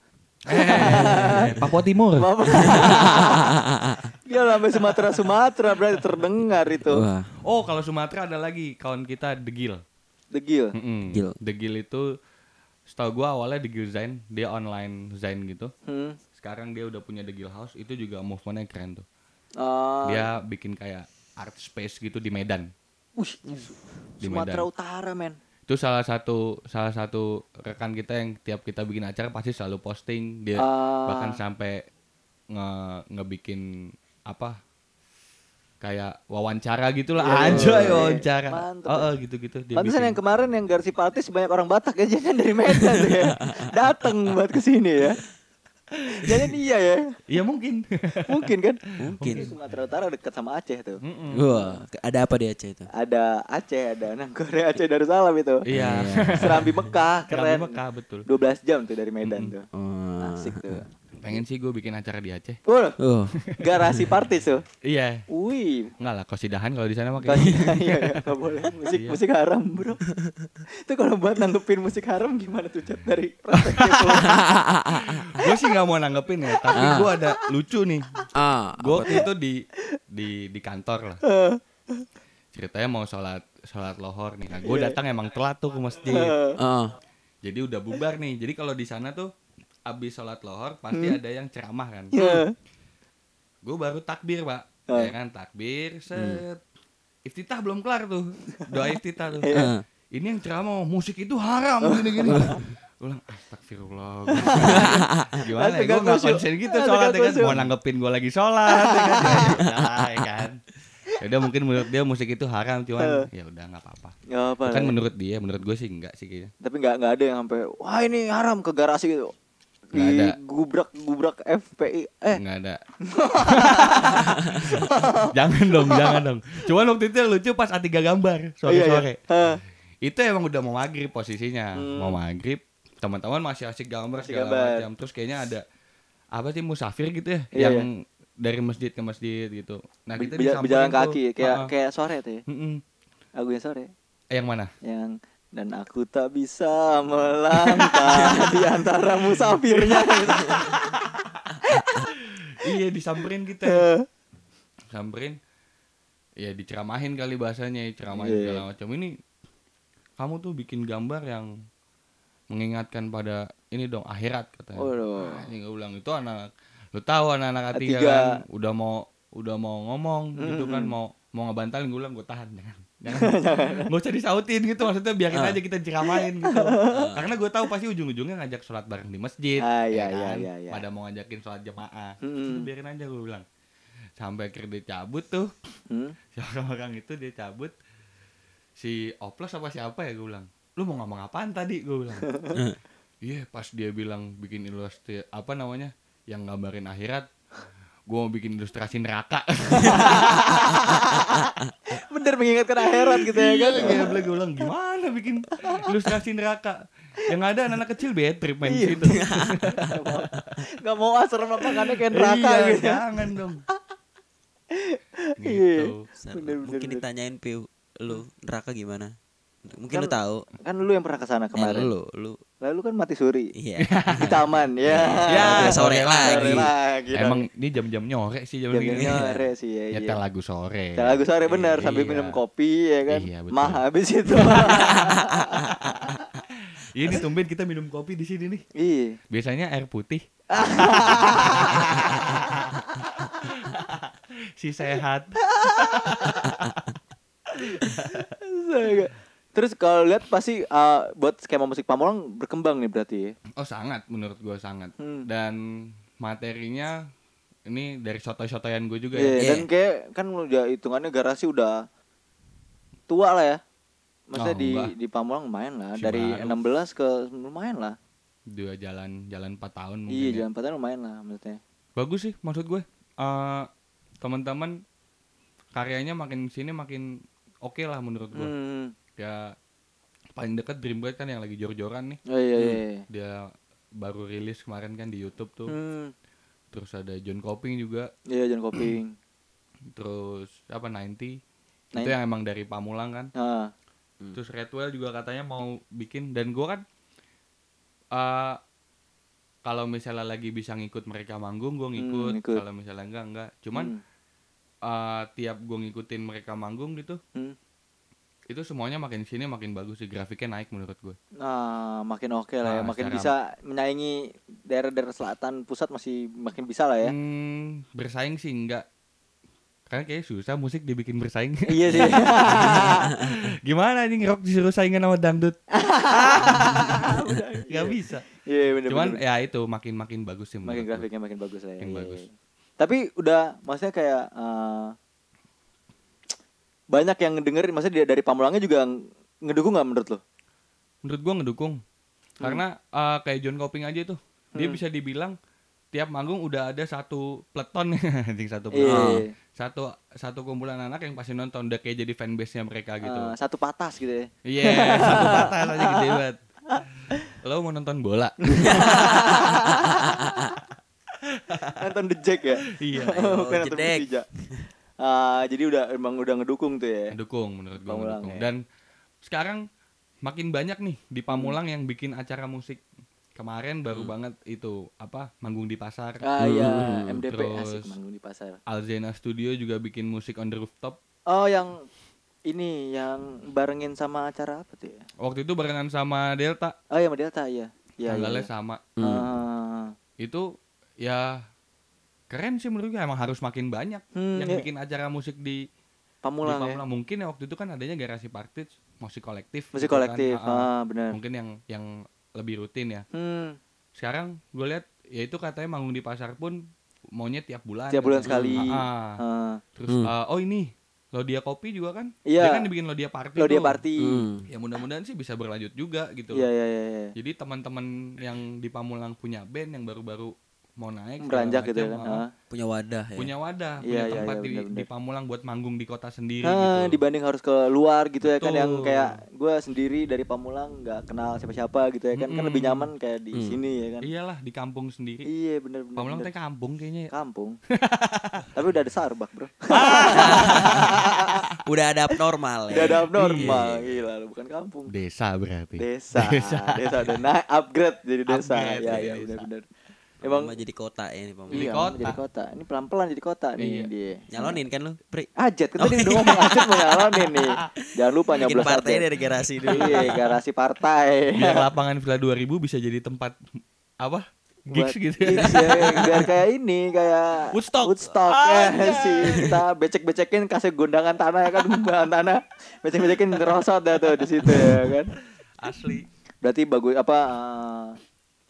Eh, *laughs* Papua Timur. *laughs* Gila sampai Sumatera Sumatera berarti terdengar itu. Wah, Oh, kalau Sumatera ada lagi kawan kita The Gil. The Gil. Mm-mm. Gil. The Gil itu setahu gua awalnya The Gil Zain, dia online Zain gitu. Hmm. Sekarang dia udah punya The Gil House, itu juga movementnya keren tuh. Ah, Dia bikin kayak art space gitu di Medan. Ush, Di Sumatera Medan. Utara, men. Itu salah satu salah satu rekan kita yang tiap kita bikin acara pasti selalu posting. Dia Ah. bahkan sampai nge ngebikin apa kayak wawancara gitu lah Iya, aja iya. wawancara Mantep. oh, oh, gitu-gitu dia Pantesan bikin. yang kemarin yang Garsi Partis banyak orang Batak ya, *laughs* jadi dari Medan ya. Datang buat ke sini ya. *laughs* Jadi iya ya. iya mungkin *laughs* Mungkin kan? Mungkin. Sumatera Utara dekat sama Aceh tuh. Mm-mm. Wah, ada apa di Aceh itu? Ada Aceh, ada Nangkore Aceh Darussalam itu. iya Serambi Mekah, keren. Mekah betul 12 jam tuh dari Medan tuh. Oh. Asik tuh. *laughs* pengen sih gue bikin acara di Aceh. Oh. garasi partis tuh. iya. Wih. enggak lah kosidahan kalau di sana mah kayak iya, iya, nggak boleh. Musik Iya. musik haram bro. Itu kalau buat nanggepin musik haram gimana tuh cat dari gue sih nggak mau nanggepin ya tapi gue ada lucu nih. Ah, gue waktu itu di di di kantor lah. Ceritanya mau sholat sholat lohor nih. Nah gue datang emang telat tuh ke masjid. Oh. jadi udah bubar nih. Jadi kalau di sana tuh abis sholat lohor pasti ada yang ceramah kan. Iya. gue baru takbir pak. Oh. ya kan takbir set. Iftitah belum kelar tuh. Doa iftitah tuh. Iya. ini yang ceramah musik itu haram gini gini gue bilang astagfirullah. *laughs* Gimana ya gue gak konsen gitu sholat ya kan? Mau nanggepin gue lagi sholat ya kan? *laughs* Ya, ya, kan? Ya udah mungkin menurut dia musik itu haram cuman ya udah nggak apa-apa. Kan menurut dia menurut gue sih enggak sih kayaknya. Tapi nggak nggak ada yang sampai wah ini haram ke garasi gitu. Nggak ada. gubrak gubrak FPI eh nggak ada *laughs* jangan dong jangan dong cuman waktu itu yang lucu pas A3 gambar sore iya, iya. sore Hah. itu emang udah mau maghrib posisinya Hmm. mau maghrib teman-teman masih asik gambar Masih segala gambar. macam terus kayaknya ada apa sih musafir gitu ya Iya, yang dari masjid ke masjid gitu nah kita disamperin berjalan tuh. kaki kayak Ha-ha. kayak sore tuh ya. Mm-mm. Lagunya sore eh, yang mana yang dan aku tak bisa melangkah *laughs* di antara musafirnya. *laughs* iya disamperin kita. Eh, samperin ya diceramahin kali bahasanya ceramahin Iya. segala macam. Ini kamu tuh bikin gambar yang mengingatkan pada ini dong akhirat katanya. Waduh. Ah, ini gue bilang itu anak lu tahu anak-anak ketiga Ketiga. kan? Udah mau udah mau ngomong gitu kan? Mau mau ngebantalin gue bilang gue tahan jangan jangan *laughs* nggak usah disautin gitu maksudnya biarin Ah. aja kita ceramain gitu karena gue tahu pasti ujung-ujungnya ngajak sholat bareng di masjid Ah, ya iya, iya, kan? iya, iya. pada mau ngajakin sholat jemaah. Udah biarin aja gue bilang sampai dia cabut tuh Hmm? si orang-orang itu dia cabut si oplos apa siapa ya gue bilang lu mau ngomong apaan tadi gue bilang *laughs* iya pas dia bilang bikin ilustrasi apa namanya yang gambarin akhirat gue mau bikin ilustrasi neraka *laughs* Bener mengingatkan akhirat gitu ya kan. Iya, gue bilang gimana bikin ilustrasi neraka yang ada anak-anak kecil bad trip main Iya. situ *laughs* Gak mau asal lapangannya kayak neraka iya, gitu. jangan dong Iya. gitu Bener, bener, mungkin bener. ditanyain piu lu neraka gimana mungkin Kan lu tahu Kan lu yang pernah ke sana Eh, kemarin. lu lu Lalu kan mati suri iya di taman *laughs* ya. Ya, sore Sore lagi. lagi. dong. emang ini jam-jam nyore sih jam, jam segini nyore sih ya. iya. nyetel lagu sore Nyetel lagu sore bener sambil Iya. minum kopi ya kan. Iya, betul. Mah habis itu. *laughs* *laughs* Ini tumben kita minum kopi di sini nih. Iya. Biasanya air putih. si sehat. Terus kalau lihat pasti uh, buat skema musik Pamulang berkembang nih berarti ya. Oh sangat menurut gue sangat. Hmm. Dan materinya ini dari sotoy-sotoyan gue juga Iya, ya. Iya. dan kayak kan udah hitungannya garasi udah tua lah ya. Maksudnya Oh, di enggak. di Pamulang lumayan lah, Masih dari baru. 16 ke lumayan lah. Dua jalan jalan 4 tahun mungkin. Iya, ya. jalan patah lumayan lah maksudnya. Bagus sih maksud gue. Eh teman-teman karyanya makin sini makin oke lah menurut gue. Hmm. Ya paling dekat Dreambird kan yang lagi jor-joran nih. Oh iya iya. iya. Dia baru rilis kemarin kan di YouTube tuh. Hmm. Terus ada John Coping juga. Iya, jangan koping. *clears throat* terus apa 90 itu Nin- yang emang dari Pamulang kan Ah. terus Redwell juga katanya mau bikin dan gua kan eh kalau misalnya lagi bisa ngikut mereka manggung gua ngikut, Hmm, kalau misalnya enggak enggak cuman Hmm. eh, tiap gua ngikutin mereka manggung gitu Hmm. Itu semuanya makin sini makin bagus sih grafiknya naik menurut gue Nah, makin oke lah ya, Nah, makin secara- bisa menyaingi daerah-daerah selatan pusat masih makin bisa lah ya. Hmm, bersaing sih enggak karena kayak susah musik dibikin bersaing *laughs* iya sih. *laughs* gimana nih rock disuruh saingan sama dangdut *laughs* nggak bisa Iya bener cuman bener. ya itu makin makin bagus sih makin gue. grafiknya makin bagus lah ya. Makin Iya, bagus. Tapi udah maksudnya kayak eh, banyak yang ngedengerin maksudnya dari Pamulangnya juga ng- ngedukung nggak menurut lo? menurut gua ngedukung karena eh, kayak John Coping aja tuh dia Hmm. bisa dibilang tiap manggung udah ada satu peleton *laughs* satu Iya. peleton satu satu kumpulan anak yang pasti nonton udah kayak jadi fanbase nya mereka gitu Eh, satu patas gitu ya. iya *laughs* satu patah aja gede *laughs* banget lo mau nonton bola nonton The Jack ya. iya Bukan nonton jedek. Persija. Ah, jadi udah emang udah ngedukung tuh ya. ngedukung menurut Pamulang ngedukung. ya. dan sekarang makin banyak nih di Pamulang yang bikin acara musik kemarin baru banget itu apa manggung di pasar Ah iya, Hmm, MDP terus- asik manggung di pasar. Alzena Studio juga bikin musik on the rooftop Oh, yang ini yang barengin sama acara apa tuh ya? waktu itu barengan sama Delta Oh iya, sama Delta iya. Iya. iya, tanggalnya iya. sama Hmm. Ah. itu ya keren sih menurut gue emang harus makin banyak Hmm, yang iya. bikin acara musik di Pamulang, di ya. Pamulang. mungkin ya waktu itu kan adanya garasi party musik kolektif Musik gitu kan. kolektif. Ah, ah. Ah, benar. mungkin yang yang lebih rutin ya Hmm. sekarang gue lihat ya itu katanya manggung di pasar pun maunya tiap bulan Tiap bulan katanya. sekali. Ah, ah. Ah. terus Hmm. eh, oh ini Lodia Kopi juga kan Iya. dia kan dibikin Lodia Party Lo dia tuh. party. Hmm. ya mudah-mudahan sih bisa berlanjut juga gitu Iya iya iya. iya. jadi teman-teman yang di Pamulang punya band yang baru-baru mau naik Beranjak gitu ya kan. Punya wadah ya. punya wadah Iya, punya iya, tempat iya, di, benar-benar. di Pamulang buat manggung di kota sendiri Ah, gitu dibanding harus ke luar gitu ya kan yang Betul. kayak gue sendiri dari Pamulang nggak kenal siapa-siapa gitu ya kan kan Mm-mm. lebih nyaman kayak di Hmm. sini ya kan iyalah di kampung sendiri iya bener bener, Pamulang bener. teh kampung kayaknya ya. kampung *laughs* tapi udah ada Sarbak bro *laughs* Udah ada abnormal ya. udah ada abnormal gila lu bukan kampung desa berarti *laughs* desa desa, udah naik upgrade jadi desa Upgrade ya jadi ya desa. benar benar Emang jadi kota ya nih Pam. Jadi iya, kota. jadi kota. Ini pelan pelan jadi kota nih Iya. dia. Nyalonin kan lu, Pri? Ajat kan tadi udah ngomong Ajat mau nyalonin nih. *laughs* Jangan lupa Bikin nyoblos partai dari garasi dulu. iya garasi partai. Biar lapangan Villa 2000 bisa jadi tempat apa? Gigs gitu. ya gigs ya, biar kayak ini kayak Woodstock. Woodstock. Ya sih kita becek-becekin kasih gundangan tanah ya kan gundangan tanah. Becek-becekin terosot dah tuh di situ ya kan. Asli. Berarti bagus apa eh,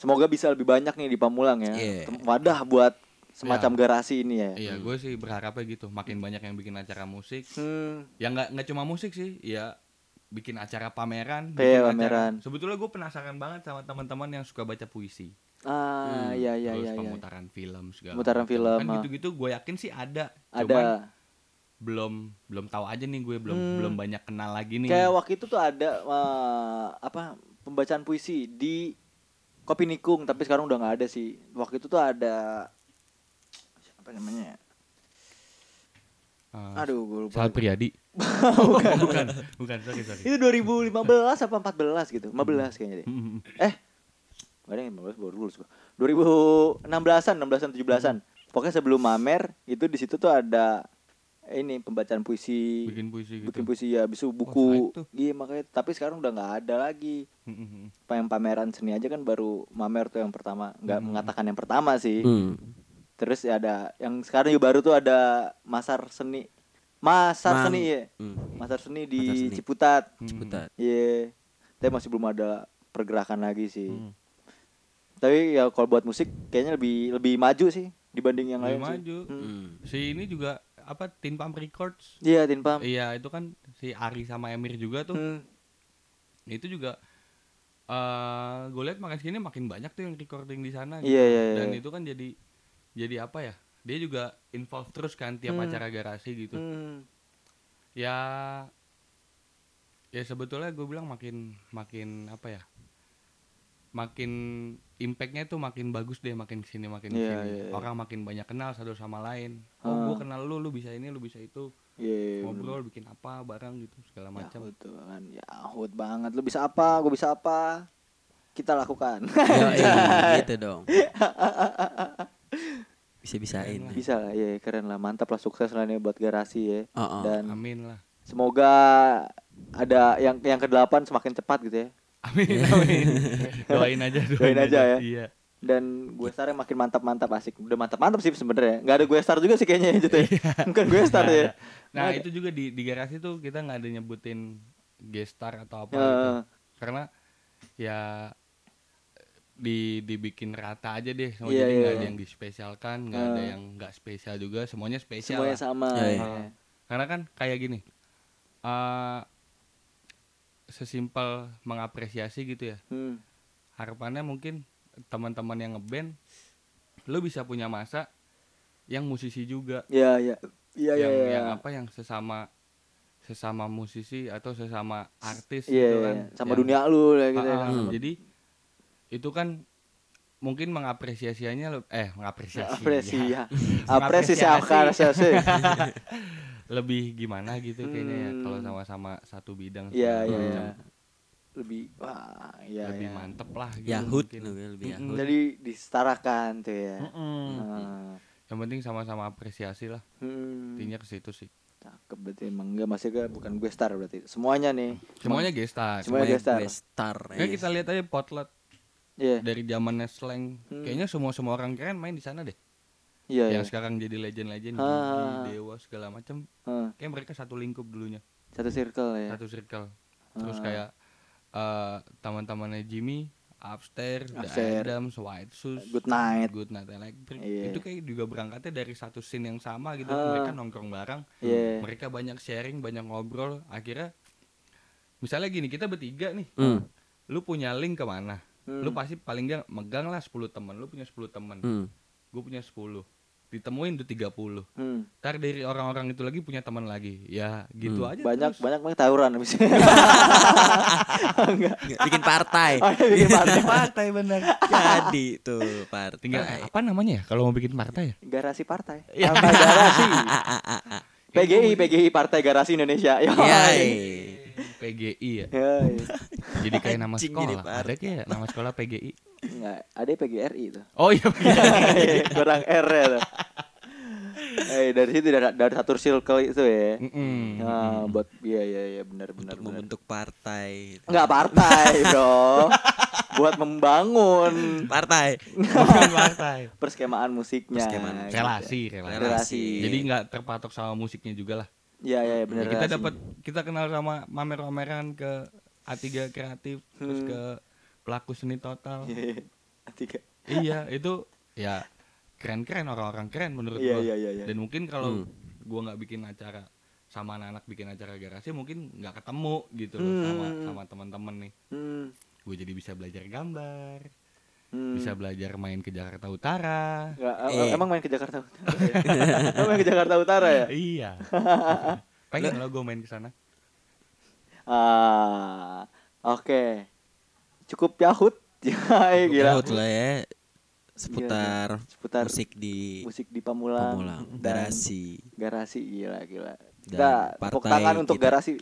semoga bisa lebih banyak nih di Pamulang ya Iya. Tem- wadah buat semacam Ya. garasi ini ya iya gue sih berharapnya gitu makin banyak yang bikin acara musik hmm, ya nggak nggak cuma musik sih ya bikin acara pameran Iya, bikin acara- pameran. sebetulnya gue penasaran banget sama teman-teman yang suka baca puisi ah Hmm, iya iya terus iya iya. pemutaran film segala Pemutaran film, kan ah. gitu-gitu gue yakin sih ada ada cuman belum belum tahu aja nih gue belum Hmm. belum banyak kenal lagi nih kayak waktu itu tuh ada eh, apa pembacaan puisi di Kopi Nikung tapi sekarang udah nggak ada sih. Waktu itu tuh ada apa namanya ya? Ah, aduh gue lupa. Sal Priadi. *laughs* Bukan. Bukan bukan. Sorry sorry. Itu 2015 apa 14 gitu. 15 kayaknya deh. Eh Gak ada yang 15 baru lulus gua. 2016-an, 16-an, 17-an. Pokoknya sebelum mamer itu di situ tuh ada ini pembacaan puisi, bikin puisi gitu bikin puisi ya, bisu buku. tuh. Iya makanya tapi sekarang udah nggak ada lagi. Yang pameran seni aja kan baru mamer tuh yang pertama, nggak Hmm. mengatakan yang pertama sih. Hmm. Terus ya ada yang sekarang juga baru tuh ada masar seni. Masar Mang. seni ya. Hmm. Masar seni di Masar seni. Ciputat. Hmm. Ciputat. Iya. Tapi masih belum ada pergerakan lagi sih. Hmm. Tapi ya kalau buat musik kayaknya lebih lebih maju sih dibanding yang Lebih lain sih. maju. Hmm. Hmm. si ini juga apa Tin Pump Records Iya, Tinpam. iya itu kan si Ari sama Emir juga tuh Hmm. itu juga eh gue lihat makin sini makin banyak tuh yang recording di sana Iya, iya, iya. dan itu kan jadi jadi apa ya dia juga involve terus kan tiap Hmm. acara garasi gitu Hmm. ya ya sebetulnya gue bilang makin makin apa ya makin impactnya tuh makin bagus deh makin ke sini makin Iya, ke sini iya, iya. orang makin banyak kenal satu sama lain oh Ah. gue kenal lu lu bisa ini lu bisa itu Iya. ngobrol bikin apa bareng gitu segala macam Yahut tuh kan. Yahut banget. Lu bisa apa? Gue bisa apa? Kita lakukan. *laughs* Yoi, gitu dong. *laughs* Bisa bisain. bisa lah, ya keren lah. Mantap lah sukses lah nih buat garasi ya. Oh, oh. Dan amin lah semoga ada yang yang ke-8 semakin cepat gitu ya. Amin *laughs* amin doain aja Doain aja ya. iya Dan gue star makin mantap-mantap asik. Udah mantap-mantap sih sebenarnya. Gak ada gue star juga sih kayaknya gitu ya. *laughs* Bukan gue star ya. ada. nah Nggak itu juga di di garasi tuh kita nggak ada nyebutin guest star atau apa Ya. gitu karena ya di dibikin rata aja deh semua Iya, jadi iya, nggak ada iya. yang dispesialkan nggak ada Ah. yang nggak spesial juga semuanya spesial Semuanya lah. sama. Ya, ya. ya. karena kan kayak gini eh sesimpel mengapresiasi gitu ya Hmm. harapannya mungkin teman-teman yang ngeband lo bisa punya masa yang musisi juga Iya, iya. Iya, iya, yang iya. yang apa yang sesama sesama musisi atau sesama artis Iya, gitu iya. kan sama Yang- dunia lu gitu ya Ah, kan. ah, Hmm. jadi itu kan mungkin mengapresiasinya eh mengapresiasi Apresi ya. ya. Apresiasi apresiasi. *laughs* lebih gimana gitu kayaknya ya Hmm. kalau sama-sama satu bidang Iya, iya, macam. iya. Lebih wah, iya lebih iya. mantep lah gitu Yahut mungkin. gitu ya, lebih. Yahut. Jadi disetarakan tuh ya. Mm-mm. Nah, yang penting sama-sama apresiasi lah hmm. intinya ke situ sih Cakep berarti emang enggak masih ke bukan gue star berarti. Semuanya nih. semuanya gestar Semuanya guest star. star. Kayak kita lihat aja potlet Iya. dari zamannya slang Hmm. kayaknya semua semua orang keren main di sana deh Iya, iya. yang sekarang jadi legend-legend Ah. Gigi, dewa segala macam Heeh, kayak mereka satu lingkup dulunya satu circle ya. satu circle terus Ah. kayak eh teman-temannya Jimmy Upstairs, The Upstairs. Adams, White Shoes, Good night. Good Night Electric. Iya. Itu kayak juga berangkatnya dari satu scene yang sama gitu. Ah. Mereka nongkrong bareng. Iya. Mereka banyak sharing, banyak ngobrol. Akhirnya misalnya gini, kita bertiga nih. Hmm. Lu punya link ke mana? Hmm. Lu pasti paling nggak megang lah 10 teman. Lu punya 10 teman. Hmm. Gue punya 10. Ditemuin tuh 30. Hmm. Ntar dari orang-orang itu lagi punya teman lagi. Ya gitu Hmm. aja Banyak terus. banyak banyak tawuran habis. *laughs* Enggak. Bikin partai. Oh, iya, bikin partai. *laughs* partai bener. Jadi tuh partai. Tinggal apa namanya ya kalau mau bikin partai ya? Garasi partai. Iya. Partai garasi. *laughs* PGI, PGI Partai Garasi Indonesia. Yo. PGI ya. Yoi. Jadi kayak nama sekolah. Ada kayak nama sekolah PGI. Enggak, ada PGRI itu. Oh iya. Kurang *laughs* R ya tuh. Eh dari situ dari, dari satu circle itu ya. Mm-mm. Nah, buat iya iya iya benar benar Untuk benar. membentuk partai. Enggak partai, *laughs* Bro. buat membangun Partai. *laughs* Bukan partai. perskemaan musiknya. Perskemaan. gitu. Relasi, relasi. Relasi. Jadi nggak terpatok sama musiknya juga lah. Iya iya iya, benar. Ya, kita dapat kita kenal sama mamer-mameran ke A3 kreatif terus Hmm. ke pelaku seni total. *laughs* Iya, iya. Tiga. iya, itu ya keren-keren orang-orang keren menurut Iya gua. iya iya iya. Dan mungkin kalau Hmm. gua nggak bikin acara sama anak-anak bikin acara garasi mungkin nggak ketemu gitu loh Hmm. sama sama teman-teman nih. Hmm. Gue jadi bisa belajar gambar, Hmm. bisa belajar main ke Jakarta Utara. Nggak, Eh. emang main ke Jakarta Utara. *laughs* emang main ke Jakarta Utara ya? iya. *laughs* Pengen lo gue main ke sana. Ah, oke. Cukup yahut. *laughs* Ya, gila. Yahut lah ya. Seputar Seputar musik di musik di Pamulang, Pamulang, dan garasi. garasi gila gila. Dan Kita tepuk partai tangan untuk kita. garasi.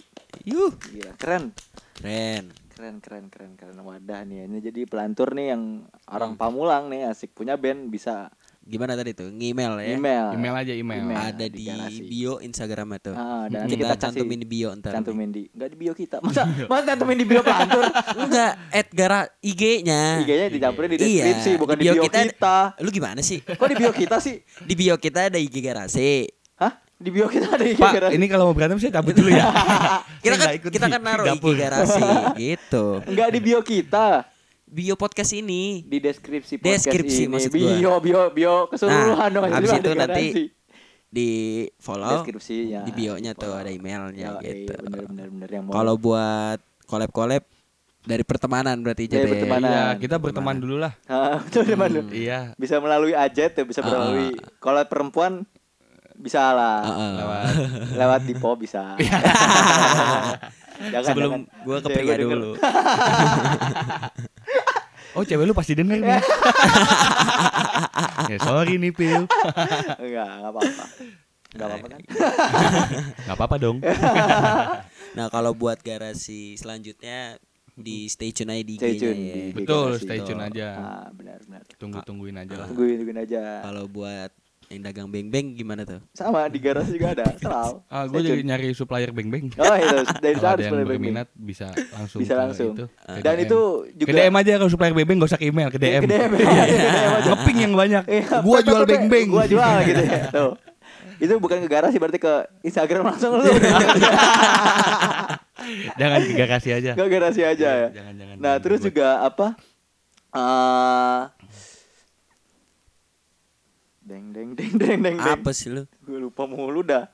Yuh, Gila, keren. keren. Keren keren keren keren wadah nih. Ini jadi pelantur nih yang Hmm. orang Pamulang nih asik punya band bisa Gimana tadi tuh? Ngemail ya. email. Email aja email. Email. Ada di di bio Instagram itu. Ah, dan kita, kita, cantumin di bio ntar. cantumin di enggak di bio kita. *laughs* Masa masa cantumin di bio pelantur? *laughs* Enggak, at gara IG-nya. IG-nya dicampurin di Iya, deskripsi bukan di di bio bio kita- kita. Lu gimana sih? Kok di bio kita sih? Di bio kita ada IG garasi. Hah? Di bio kita ada IG Pak, garasi. ini kalau mau berantem saya cabut dulu ya. *laughs* Kita kan ikut kita di kan naruh IG garasi *laughs* gitu. Enggak di bio kita. Bio podcast ini. Di deskripsi podcast Deskripsi ini. maksud gua. bio bio bio keseluruhan Nah, dong habis ada itu nanti. Di follow deskripsinya. di bio-nya tuh ada emailnya Ya, gitu. Bener bener bener yang mau. Kalau buat collab-collab dari pertemanan berarti Dari jadi. pertemanan. Iya, kita berteman dulu lah. Ah, itu di mana? Iya. Bisa melalui ajet tuh, bisa Ah, melalui. Kalau perempuan bisa lah. Heeh. Lewat Lewat Dipo bisa. *laughs* jangan, Sebelum jangan. gua ke Cewek pria dulu. *laughs* Oh cewek lu pasti denger nih *laughs* Ya sorry nih Pil Enggak, enggak apa-apa. Enggak apa-apa kan? Gak apa-apa dong Nah, kalau buat garasi selanjutnya di stay tune aja di Stay tune ya. di- Betul stay tune aja Ah, benar benar. Tunggu-tungguin aja lah Tungguin tungguin aja. Kalau buat yang dagang beng-beng gimana tuh? Sama di garasi juga ada. *laughs* Selalu. Ah, gue jadi nyari supplier beng-beng Oh itu dari *laughs* Kalau sana ada yang berminat bisa langsung Bisa langsung. itu, ke Dan DM. itu juga Ke DM aja kalau supplier beng-beng gak usah ke email Ke DM, Ke DM, *laughs* iya, ke DM aja. Ngeping yang banyak Iya, Gua pe- jual beng-beng Gua jual gitu ya. Tuh. Itu bukan ke garasi berarti ke Instagram langsung lu. Jangan ke garasi aja Ke garasi aja ya. Jangan, jangan, Nah, jangan terus juga apa? Eh Deng deng *laughs* deng deng deng. deng. Apa sih lu? Gue lupa mulu dah.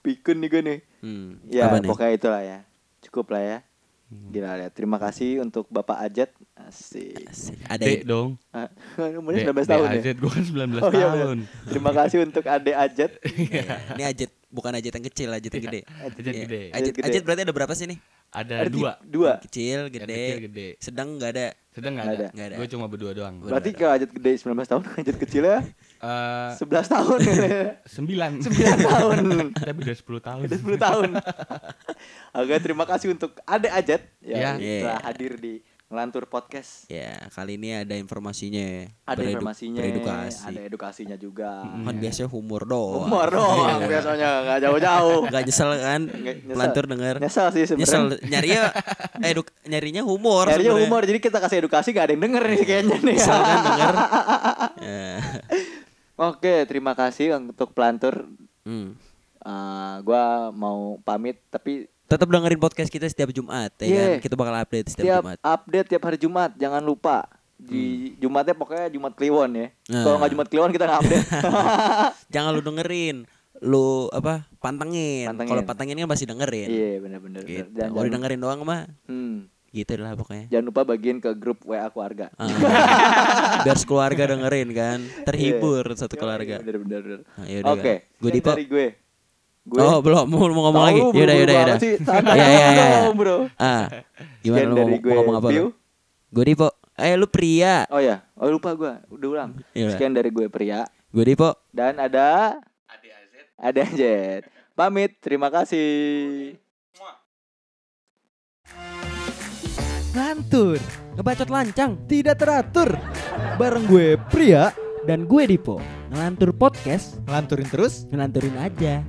Pikun nih gue nih. Hmm, Ya, apa nih? pokoknya itulah ya. Cukup lah ya. Hmm. Gila ya. Terima kasih untuk Bapak Ajat. Asik. Asik. Ada Dek dong Ah, Umurnya Dek- 19 tahun ya. Ajat, Gue kan 19 Oh iya tahun Terima kasih untuk Ade Ajat. *laughs* Ini ajet bukan ajet yang kecil, ajet yang gede. Ajat Iya. gede gede. ajet berarti ada berapa sih nih? Ada Ada dua Dua. Kecil, gede, kecil gede sedang nggak ada. Sedang Nggak gak ada. Nggak ada. Gue cuma berdua doang Berarti kalau Ajat gede 19 tahun, Ajat kecilnya *laughs* Eh, 11 tahun. *laughs* Sembilan 9 tahun. Tapi udah 10 tahun Udah 10 tahun. *laughs* Oke, terima kasih untuk Ade Ajat Ya. yang Iya. telah hadir di Ngelantur Podcast. Ya, kali ini ada informasinya ya. Ada Beredu- informasinya, Beredukasi. ada edukasinya juga. Kan biasanya humor doang. Humor *laughs* doang biasanya nggak jauh-jauh. Gak nyesel kan? Nggak nyesel. Pelantur denger. Nyesel sih Nyesel sebenarnya. nyarinya eduk nyarinya humor Nyarinya sebenarnya. humor, jadi kita kasih edukasi gak ada yang denger nih kayaknya nih. Nyesel kan denger. Oke, terima kasih untuk pelantur. Hmm. Eh, gua mau pamit tapi Tetap dengerin podcast kita setiap Jumat ya Iya. kan. Kita bakal update setiap, Tiap Jumat. update tiap hari Jumat, jangan lupa. Di Jumatnya pokoknya Jumat Kliwon ya. Nah. Kalau nggak Jumat Kliwon kita nggak update. *laughs* Jangan lu dengerin. Lu apa? Pantengin. Pantengin. Kalau pantengin kan pasti dengerin. Iya benar-benar. Gitu. Jangan, Kalau dengerin doang mah hmm, gitu lah pokoknya. jangan lupa bagiin ke grup WA keluarga. Ah. *laughs* Biar sekeluarga dengerin kan. Terhibur Iya. satu keluarga. Bener-bener. Nah, yaudah, Oke. kan. Gue Dipo. dari gue. Gue. Oh, belum mau mau ngomong Tahu lagi. Yaudah, yaudah, yaudah. Iya, iya, iya. dong, bro. Ah. Gimana lu dari mau, gue. mau ngomong apa? Lu? Gue Dipo. Eh lu pria. Oh ya, oh lupa gue. Udah ulang. Iya. Sekian dari gue pria Gue Dipo. dan ada ada Jet. Pamit. Terima kasih. Ngantur, Ngebacot lancang. tidak teratur. Bareng gue Pria Dan gue Dipo. Ngelantur podcast. ngelanturin terus Ngelanturin aja.